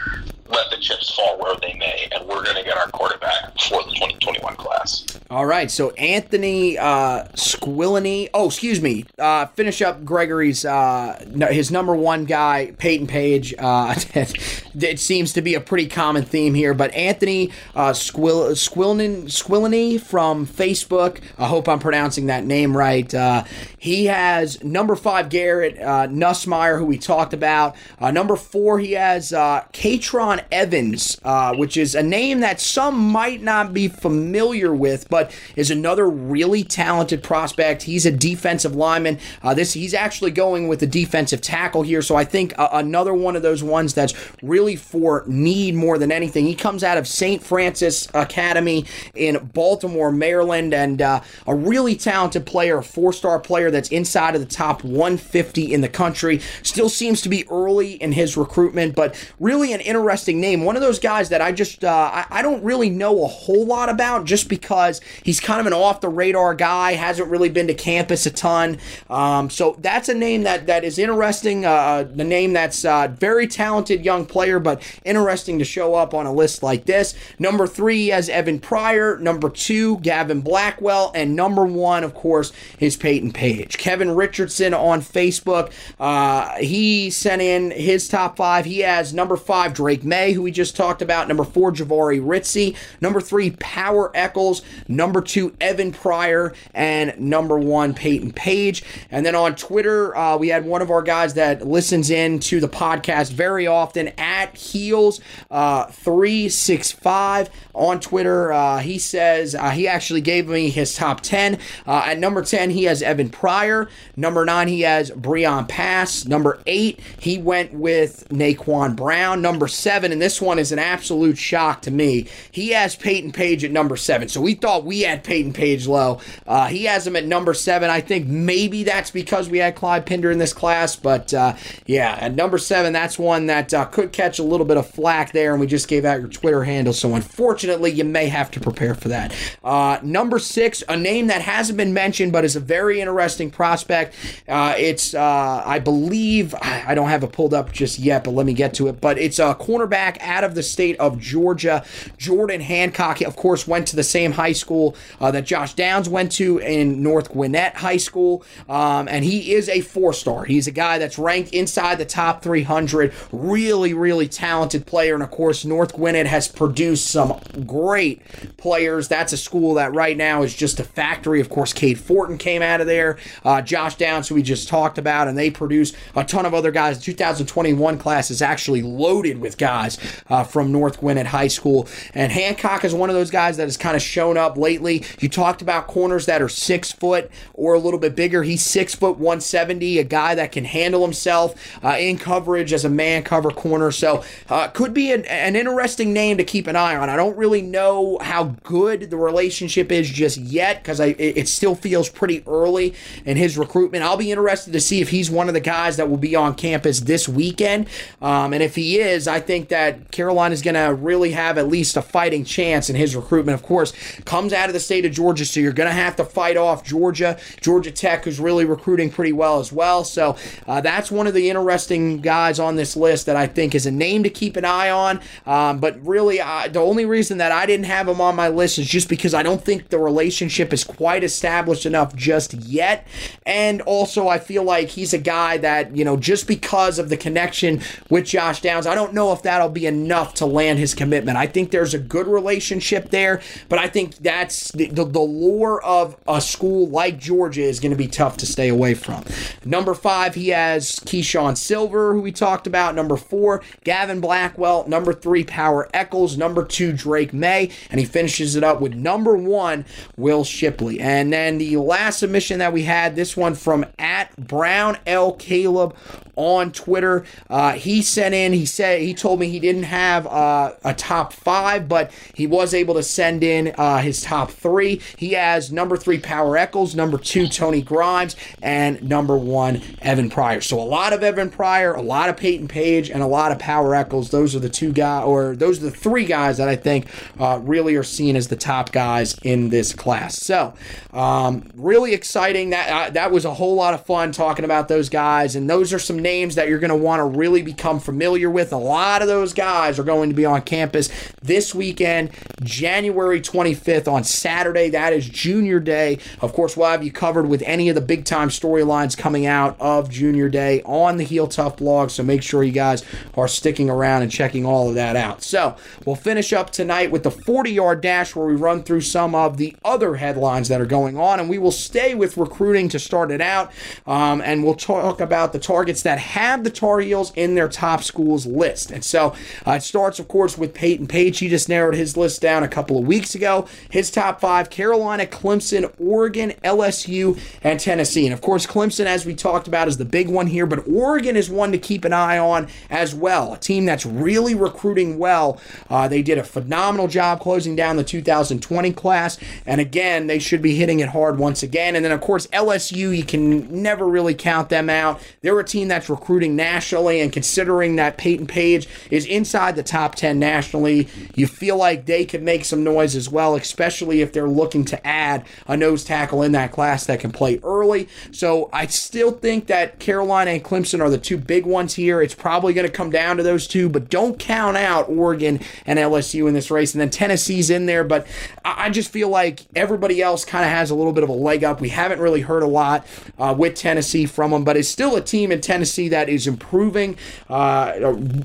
let the chips fall where they may, and we're going to get our quarterback for the 2021 class. All right, so Anthony uh, Squillany. Oh, excuse me. Uh, finish up Gregory's uh, his number one guy, Payton Page. Uh, it seems to be a pretty common theme here, but Anthony uh, Squill Squillany Squillany from Facebook. I hope I'm pronouncing that name right. Uh, he has number five Garrett uh, Nussmeier, who we talked about. Uh, number four, he has uh, Katron Evans, uh, which is a name that some might not be familiar with, but is another really talented prospect. He's a defensive lineman. Uh, this he's actually going with a defensive tackle here, so I think uh, another one of those ones that's really for need more than anything. He comes out of St. Frances Academy in Baltimore, Maryland, and uh, a really talented player, a four-star player that's inside of the top 150 in the country. Still seems to be early in his recruitment, but really an interesting name. One of those guys that I just uh, I, I don't really know a whole lot about, just because he's kind of an off the radar guy, hasn't really been to campus a ton. Um, so that's a name that that is interesting. Uh, the name that's uh, very talented young player, but interesting to show up on a list like this. Number three has Evan Pryor. Number two, Gavin Blackwell, and number one, of course, is Payton Page page. Kevin Richardson on Facebook, uh, he sent in his top five. He has number five, Drake Maye, who we just talked about. Number four, Jahvaree Ritzie. Number three, Power Echols. Number two, Evan Pryor. And number one, Payton Page. And then on Twitter, uh, we had one of our guys that listens in to the podcast very often at Heels uh, 365 on Twitter. Uh, he says uh, he actually gave me his top 10. Uh, at number 10, he has Evan Pryor. Number nine, he has Breon Pass. Number eight, he went with Naquan Brown. Number seven, and this one is an absolute shock to me. He has Payton Page at number seven. So we thought we had Payton Page low. Uh, he has him at number seven. I think maybe that's because we had Clyde Pinder in this class. But uh, yeah, at number seven, that's one that uh, could catch a little bit of flack there. And we just gave out your Twitter handle. So unfortunately, you may have to prepare for that. Uh, number six, a name that hasn't been mentioned but is a very interesting prospect. Uh, it's, uh, I believe, I don't have it pulled up just yet, but let me get to it. But it's a cornerback out of the state of Georgia. Jordan Hancock, of course, went to the same high school uh, that Josh Downs went to in North Gwinnett High School. Um, and he is a four star. He's a guy that's ranked inside the top 300. Really, really talented player. And of course, North Gwinnett has produced some great players. That's a school that right now is just a factory. Of course, Cade Fortin came out of there uh, Josh Downs, who we just talked about, and they produce a ton of other guys. The 2021 class is actually loaded with guys uh, from North Gwinnett High School. And Hancock is one of those guys that has kind of shown up lately. You talked about corners that are six foot or a little bit bigger. He's six foot 170, a guy that can handle himself uh, in coverage as a man cover corner. So uh, could be an, an interesting name to keep an eye on. I don't really know how good the relationship is just yet because it, it still feels pretty early and his recruitment. I'll be interested to see if he's one of the guys that will be on campus this weekend. Um, and if he is, I think that Carolina is going to really have at least a fighting chance in his recruitment. Of course, comes out of the state of Georgia, so you're going to have to fight off Georgia, Georgia Tech, who's really recruiting pretty well as well. So uh, that's one of the interesting guys on this list that I think is a name to keep an eye on. Um, but really, uh, the only reason that I didn't have him on my list is just because I don't think the relationship is quite established enough just yet. And also, I feel like he's a guy that, you know, just because of the connection with Josh Downs, I don't know if that'll be enough to land his commitment. I think there's a good relationship there, but I think that's the, the, the lure of a school like Georgia is going to be tough to stay away from. Number five, he has Keeshawn Silver, who we talked about. Number four, Gavin Blackwell. Number three, Power Echols. Number two, Drake Maye. And he finishes it up with number one, Will Shipley. And then the last submission that we had had this one from at Brown L Caleb on Twitter. Uh, he sent in, he said, he told me he didn't have uh, a top five, but he was able to send in uh, his top three. He has number three, Power Echols, number two, Tony Grimes, and number one, Evan Pryor. So a lot of Evan Pryor, a lot of Payton Page, and a lot of Power Echols. Those are the two guys, or those are the three guys that I think uh, really are seen as the top guys in this class. So um, really exciting. That uh, that was a whole lot of fun talking about those guys, and those are some names that you're going to want to really become familiar with. A lot of those those guys are going to be on campus this weekend, January 25th on Saturday. That is Junior Day. Of course, we'll have you covered with any of the big time storylines coming out of Junior Day on the Heel Tough blog. So make sure you guys are sticking around and checking all of that out. So we'll finish up tonight with the 40 yard dash where we run through some of the other headlines that are going on. And we will stay with recruiting to start it out. Um, and we'll talk about the targets that have the Tar Heels in their top schools list. And so uh, it starts, of course, with Payton Page. He just narrowed his list down a couple of weeks ago. His top five Carolina, Clemson, Oregon, LSU, and Tennessee. And of course, Clemson, as we talked about, is the big one here, but Oregon is one to keep an eye on as well. A team that's really recruiting well. Uh, they did a phenomenal job closing down the 2020 class. And again, they should be hitting it hard once again. And then, of course, LSU, you can never really count them out. They're a team that's recruiting nationally, and considering that Payton Page is inside the top 10 nationally, you feel like they could make some noise as well, especially if they're looking to add a nose tackle in that class that can play early. So I still think that Carolina and Clemson are the two big ones here. It's probably going to come down to those two, but don't count out Oregon and LSU in this race. And then Tennessee's in there, but I just feel like everybody else kind of has a little bit of a leg up. We haven't really heard a lot uh, with Tennessee from them, but it's still a team in Tennessee that is improving. Uh,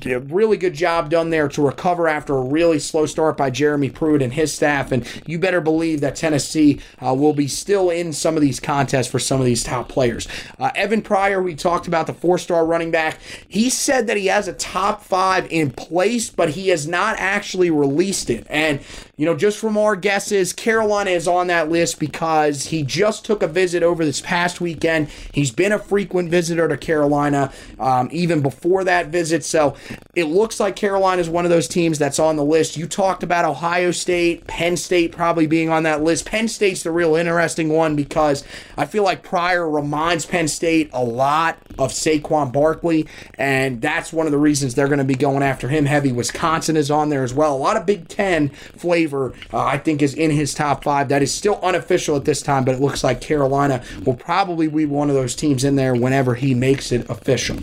a really good job done there to recover after a really slow start by Jeremy Pruitt and his staff. And you better believe that Tennessee uh, will be still in some of these contests for some of these top players. Uh, Evan Pryor, we talked about the four star running back. He said that he has a top five in place, but he has not actually released it. And you know, just from our guesses, Carolina is on that list because he just took a visit over this past weekend. He's been a frequent visitor to Carolina um, even before that visit. So it looks like Carolina is one of those teams that's on the list. You talked about Ohio State, Penn State probably being on that list. Penn State's the real interesting one because I feel like Pryor reminds Penn State a lot of Saquon Barkley, and that's one of the reasons they're going to be going after him heavy. Wisconsin is on there as well. A lot of Big Ten flavor, uh, I think, is in his top five. That is still unofficial at this time, but it looks like Carolina will probably be one of those teams in there whenever he makes it official.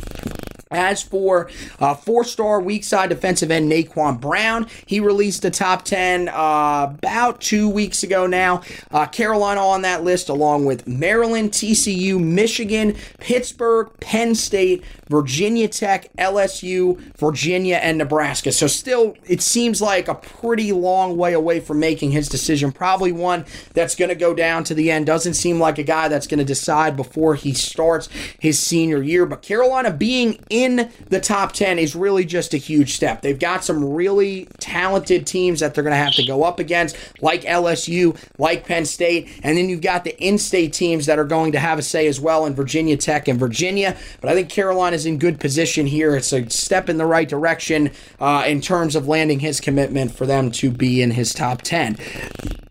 As for uh, four star weak side defensive end Naquan Brown, he released a top 10 uh, about two weeks ago now. Uh, Carolina on that list, along with Maryland, TCU, Michigan, Pittsburgh, Penn State, Virginia Tech, LSU, Virginia, and Nebraska. So, still, it seems like a pretty long way away from making his decision. Probably one that's going to go down to the end. Doesn't seem like a guy that's going to decide before he starts his senior year. But Carolina being in the top 10 is really just a huge step. They've got some really talented teams that they're going to have to go up against, like LSU, like Penn State. And then you've got the in state teams that are going to have a say as well in Virginia Tech and Virginia. But I think Carolina is in good position here. It's a step in the right direction uh, in terms of landing his commitment for them to be in his top 10.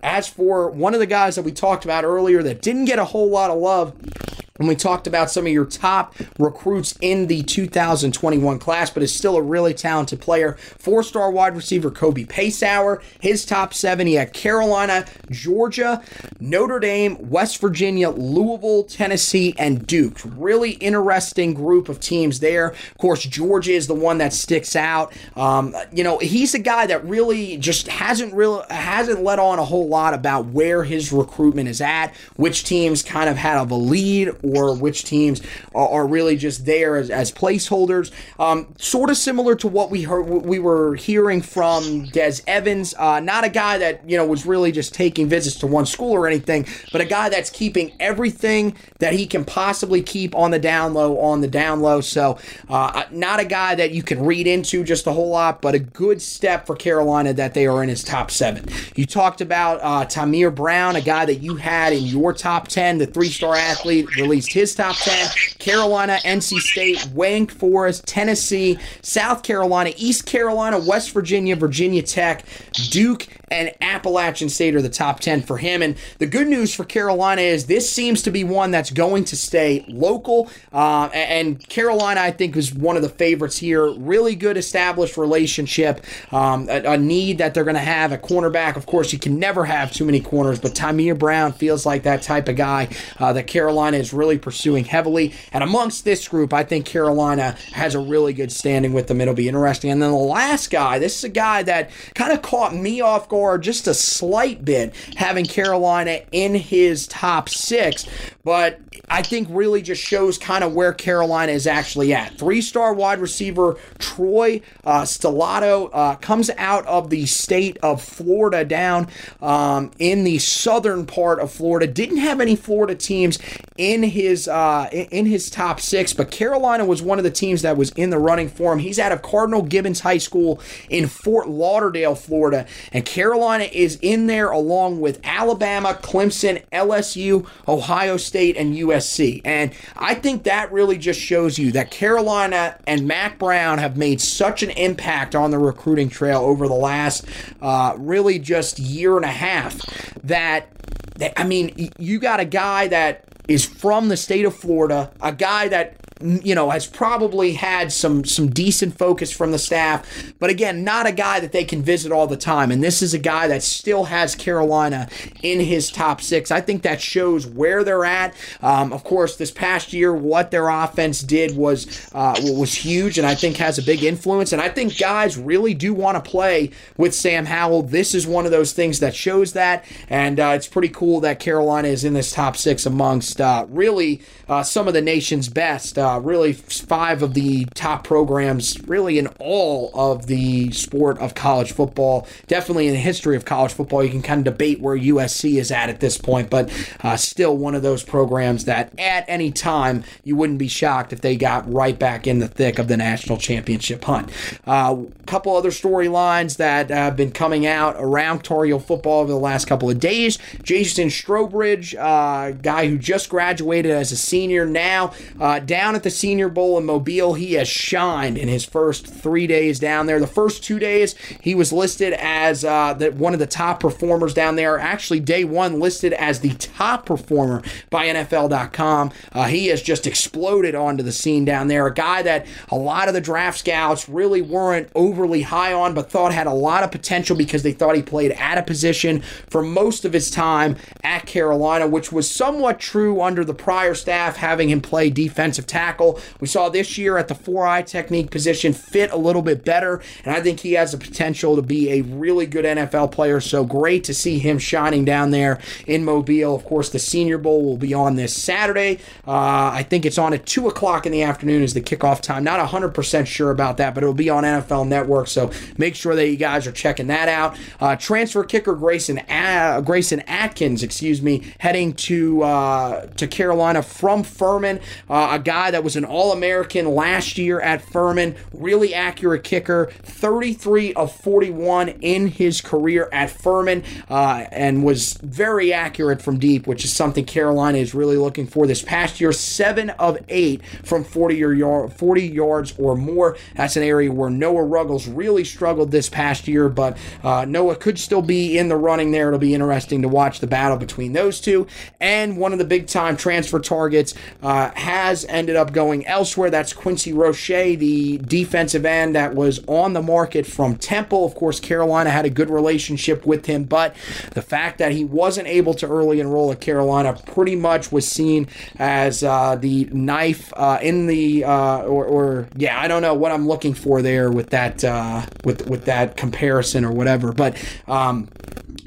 As for one of the guys that we talked about earlier that didn't get a whole lot of love, when we talked about some of your top recruits in the 2021 class, but is still a really talented player. Four star wide receiver Kobe Paysour. His top seven, he had Carolina, Georgia, Notre Dame, West Virginia, Louisville, Tennessee, and Duke. Really interesting group of teams there. Of course, Georgia is the one that sticks out. Um, you know, he's a guy that really just hasn't really hasn't let on a whole lot about where his recruitment is at, which teams kind of had a lead or which teams are, are really just there as, as placeholders. Um, sort of similar to what we heard, we were hearing from Des Evans. Uh, not a guy that you know was really just taking visits to one school or anything, but a guy that's keeping everything that he can possibly keep on the down low on the down low. So uh, not a guy that you can read into just a whole lot, but a good step for Carolina that they are in his top seven. You talked about uh, Tamir Brown, a guy that you had in your top ten, the three-star athlete released his top 10. Carolina, NC State, Wake Forest, Tennessee, South Carolina, East Carolina, West Virginia, Virginia Tech, Duke, and Appalachian State are the top 10 for him. And the good news for Carolina is this seems to be one that's going to stay local. Uh, and Carolina, I think, is one of the favorites here. Really good established relationship, um, a, a, need that they're going to have a cornerback. Of course, you can never have too many corners, but Tamir Brown feels like that type of guy uh, that Carolina is really pursuing heavily. And amongst this group, I think Carolina has a really good standing with them. It'll be interesting. And then the last guy, this is a guy that kind of caught me off guard just a slight bit, having Carolina in his top six, but I think really just shows kind of where Carolina is actually at. Three star wide receiver Troy uh, Stellato uh, comes out of the state of Florida down um, in the southern part of Florida. Didn't have any Florida teams in his uh, in his top six, but Carolina was one of the teams that was in the running for him. He's out of Cardinal Gibbons High School in Fort Lauderdale, Florida, and Carolina is in there along with Alabama, Clemson, LSU, Ohio State, and USC. And I think that really just shows you that Carolina and Mack Brown have made such an impact on the recruiting trail over the last uh, really just year and a half that, that I mean, you got a guy that is from the state of Florida, a guy that you know, has probably had some some decent focus from the staff, but again, not a guy that they can visit all the time. And this is a guy that still has Carolina in his top six. I think that shows where they're at. Um, of course, this past year, what their offense did was uh, was huge, and I think has a big influence. And I think guys really do want to play with Sam Howell. This is one of those things that shows that, and uh, it's pretty cool that Carolina is in this top six amongst uh, really uh, some of the nation's best. Uh, really, five of the top programs, really in all of the sport of college football. Definitely in the history of college football, you can kind of debate where USC is at at this point, but uh, still one of those programs that at any time you wouldn't be shocked if they got right back in the thick of the national championship hunt. A uh, couple other storylines that have been coming out around Tar Heel football over the last couple of days. Jason Strowbridge, uh, guy who just graduated as a senior now, uh, down at the Senior Bowl in Mobile. He has shined in his first three days down there. The first two days, he was listed as uh, the, one of the top performers down there. Actually, day one listed as the top performer by NFL.com. Uh, he has just exploded onto the scene down there. A guy that a lot of the draft scouts really weren't overly high on, but thought had a lot of potential because they thought he played at a position for most of his time at Carolina, which was somewhat true under the prior staff, having him play defensive tackle. We saw this year at the four eye technique position fit a little bit better, and I think he has the potential to be a really good NFL player. So great to see him shining down there in Mobile. Of course, the Senior Bowl will be on this Saturday. Uh, I think it's on at 2 o'clock in the afternoon is the kickoff time. Not 100% sure about that, but it'll be on NFL Network, so make sure that you guys are checking that out. Uh, transfer kicker Grayson Grayson Atkins, excuse me, heading to uh, to Carolina from Furman, uh, a guy that was an All American last year at Furman. Really accurate kicker, 33 of 41 in his career at Furman, uh, and was very accurate from deep, which is something Carolina is really looking for this past year. Seven of eight from 40 yard, 40 yards or more. That's an area where Noah Ruggles really struggled this past year, but uh, Noah could still be in the running there. It'll be interesting to watch the battle between those two. And one of the big time transfer targets uh, has ended up going elsewhere. That's Quincy Roche, the defensive end that was on the market from Temple. Of course, Carolina had a good relationship with him, but the fact that he wasn't able to early enroll at Carolina pretty much was seen as uh, the knife uh, in the uh, or, or, yeah, I don't know what I'm looking for there with that uh, with with that comparison or whatever, but um,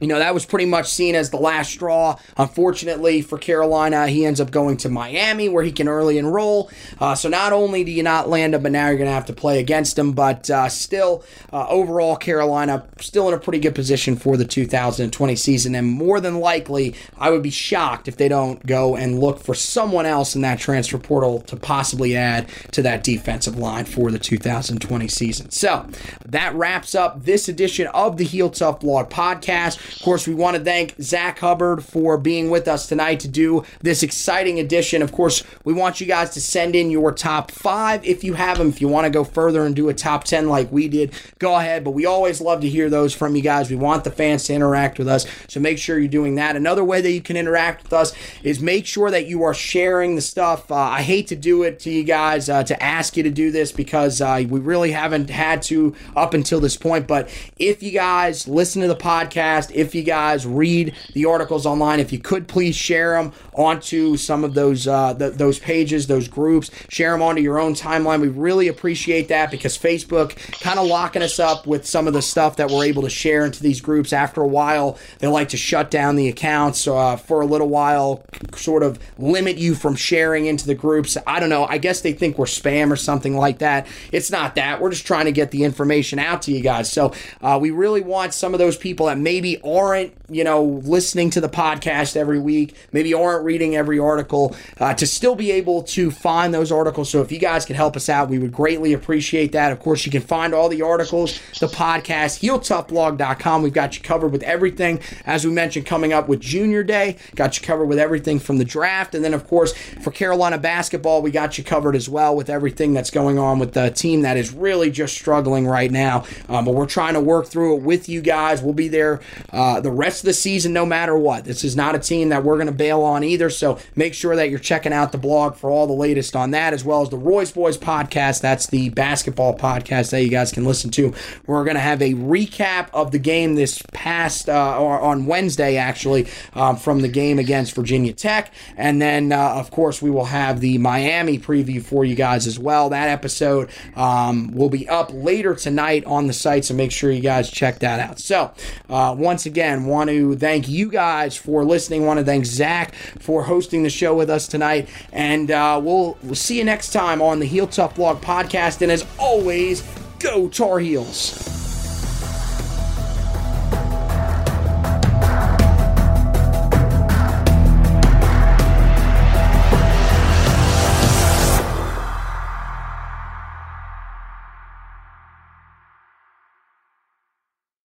you know, that was pretty much seen as the last straw. Unfortunately for Carolina, he ends up going to Miami where he can early enroll. Uh, so not only do you not land him, but now you're going to have to play against him. But uh, still, uh, overall, Carolina still in a pretty good position for the 2020 season. And more than likely, I would be shocked if they don't go and look for someone else in that transfer portal to possibly add to that defensive line for the 2020 season. So that wraps up this edition of the Heel Tough Blog podcast. Of course, we want to thank Zack Hubbard for being with us tonight to do this exciting edition. Of course, we want you guys to send in your top five if you have them. If you want to go further and do a top 10 like we did, go ahead. But we always love to hear those from you guys. We want the fans to interact with us. So make sure you're doing that. Another way that you can interact with us is make sure that you are sharing the stuff. Uh, I hate to do it to you guys, uh, to ask you to do this because uh, we really haven't had to up until this point. But if you guys listen to the podcast, if you guys read the articles online, if you could please share them onto some of those uh, the, those pages, those groups, share them onto your own timeline. We really appreciate that because Facebook kind of locking us up with some of the stuff that we're able to share into these groups. After a while, they like to shut down the accounts uh, for a little while, sort of limit you from sharing into the groups. I don't know. I guess they think we're spam or something like that. It's not that. We're just trying to get the information out to you guys. So uh, we really want some of those people that maybe aren't, you know, listening to the podcast every week, maybe aren't reading every article, uh, to still be able to find those articles. So if you guys could help us out, we would greatly appreciate that. Of course, you can find all the articles, the podcast, heeltoughblog.com. We've got you covered with everything. As we mentioned, coming up with Junior Day, got you covered with everything from the draft. And then, of course, for Carolina basketball, we got you covered as well with everything that's going on with the team that is really just struggling right now. Um, but we're trying to work through it with you guys. We'll be there uh, the rest of the season no matter what. This is not a team that we're going to bail on either. So make sure that you're checking out the blog for all the latest on that, as well as the Roy's Boys podcast. That's the basketball podcast that you guys can listen to. We're going to have a recap of the game this past, uh, or on Wednesday, actually, um, from the game against Virginia Tech. And then, uh, of course, we will have the Miami preview for you guys as well. That episode um, will be up later tonight on the site, so make sure you guys check that out. So, uh, again, want to thank you guys for listening. Want to thank Zack for hosting the show with us tonight, and uh, we'll, we'll see you next time on the Heel Tough Blog podcast. And as always, go Tar Heels.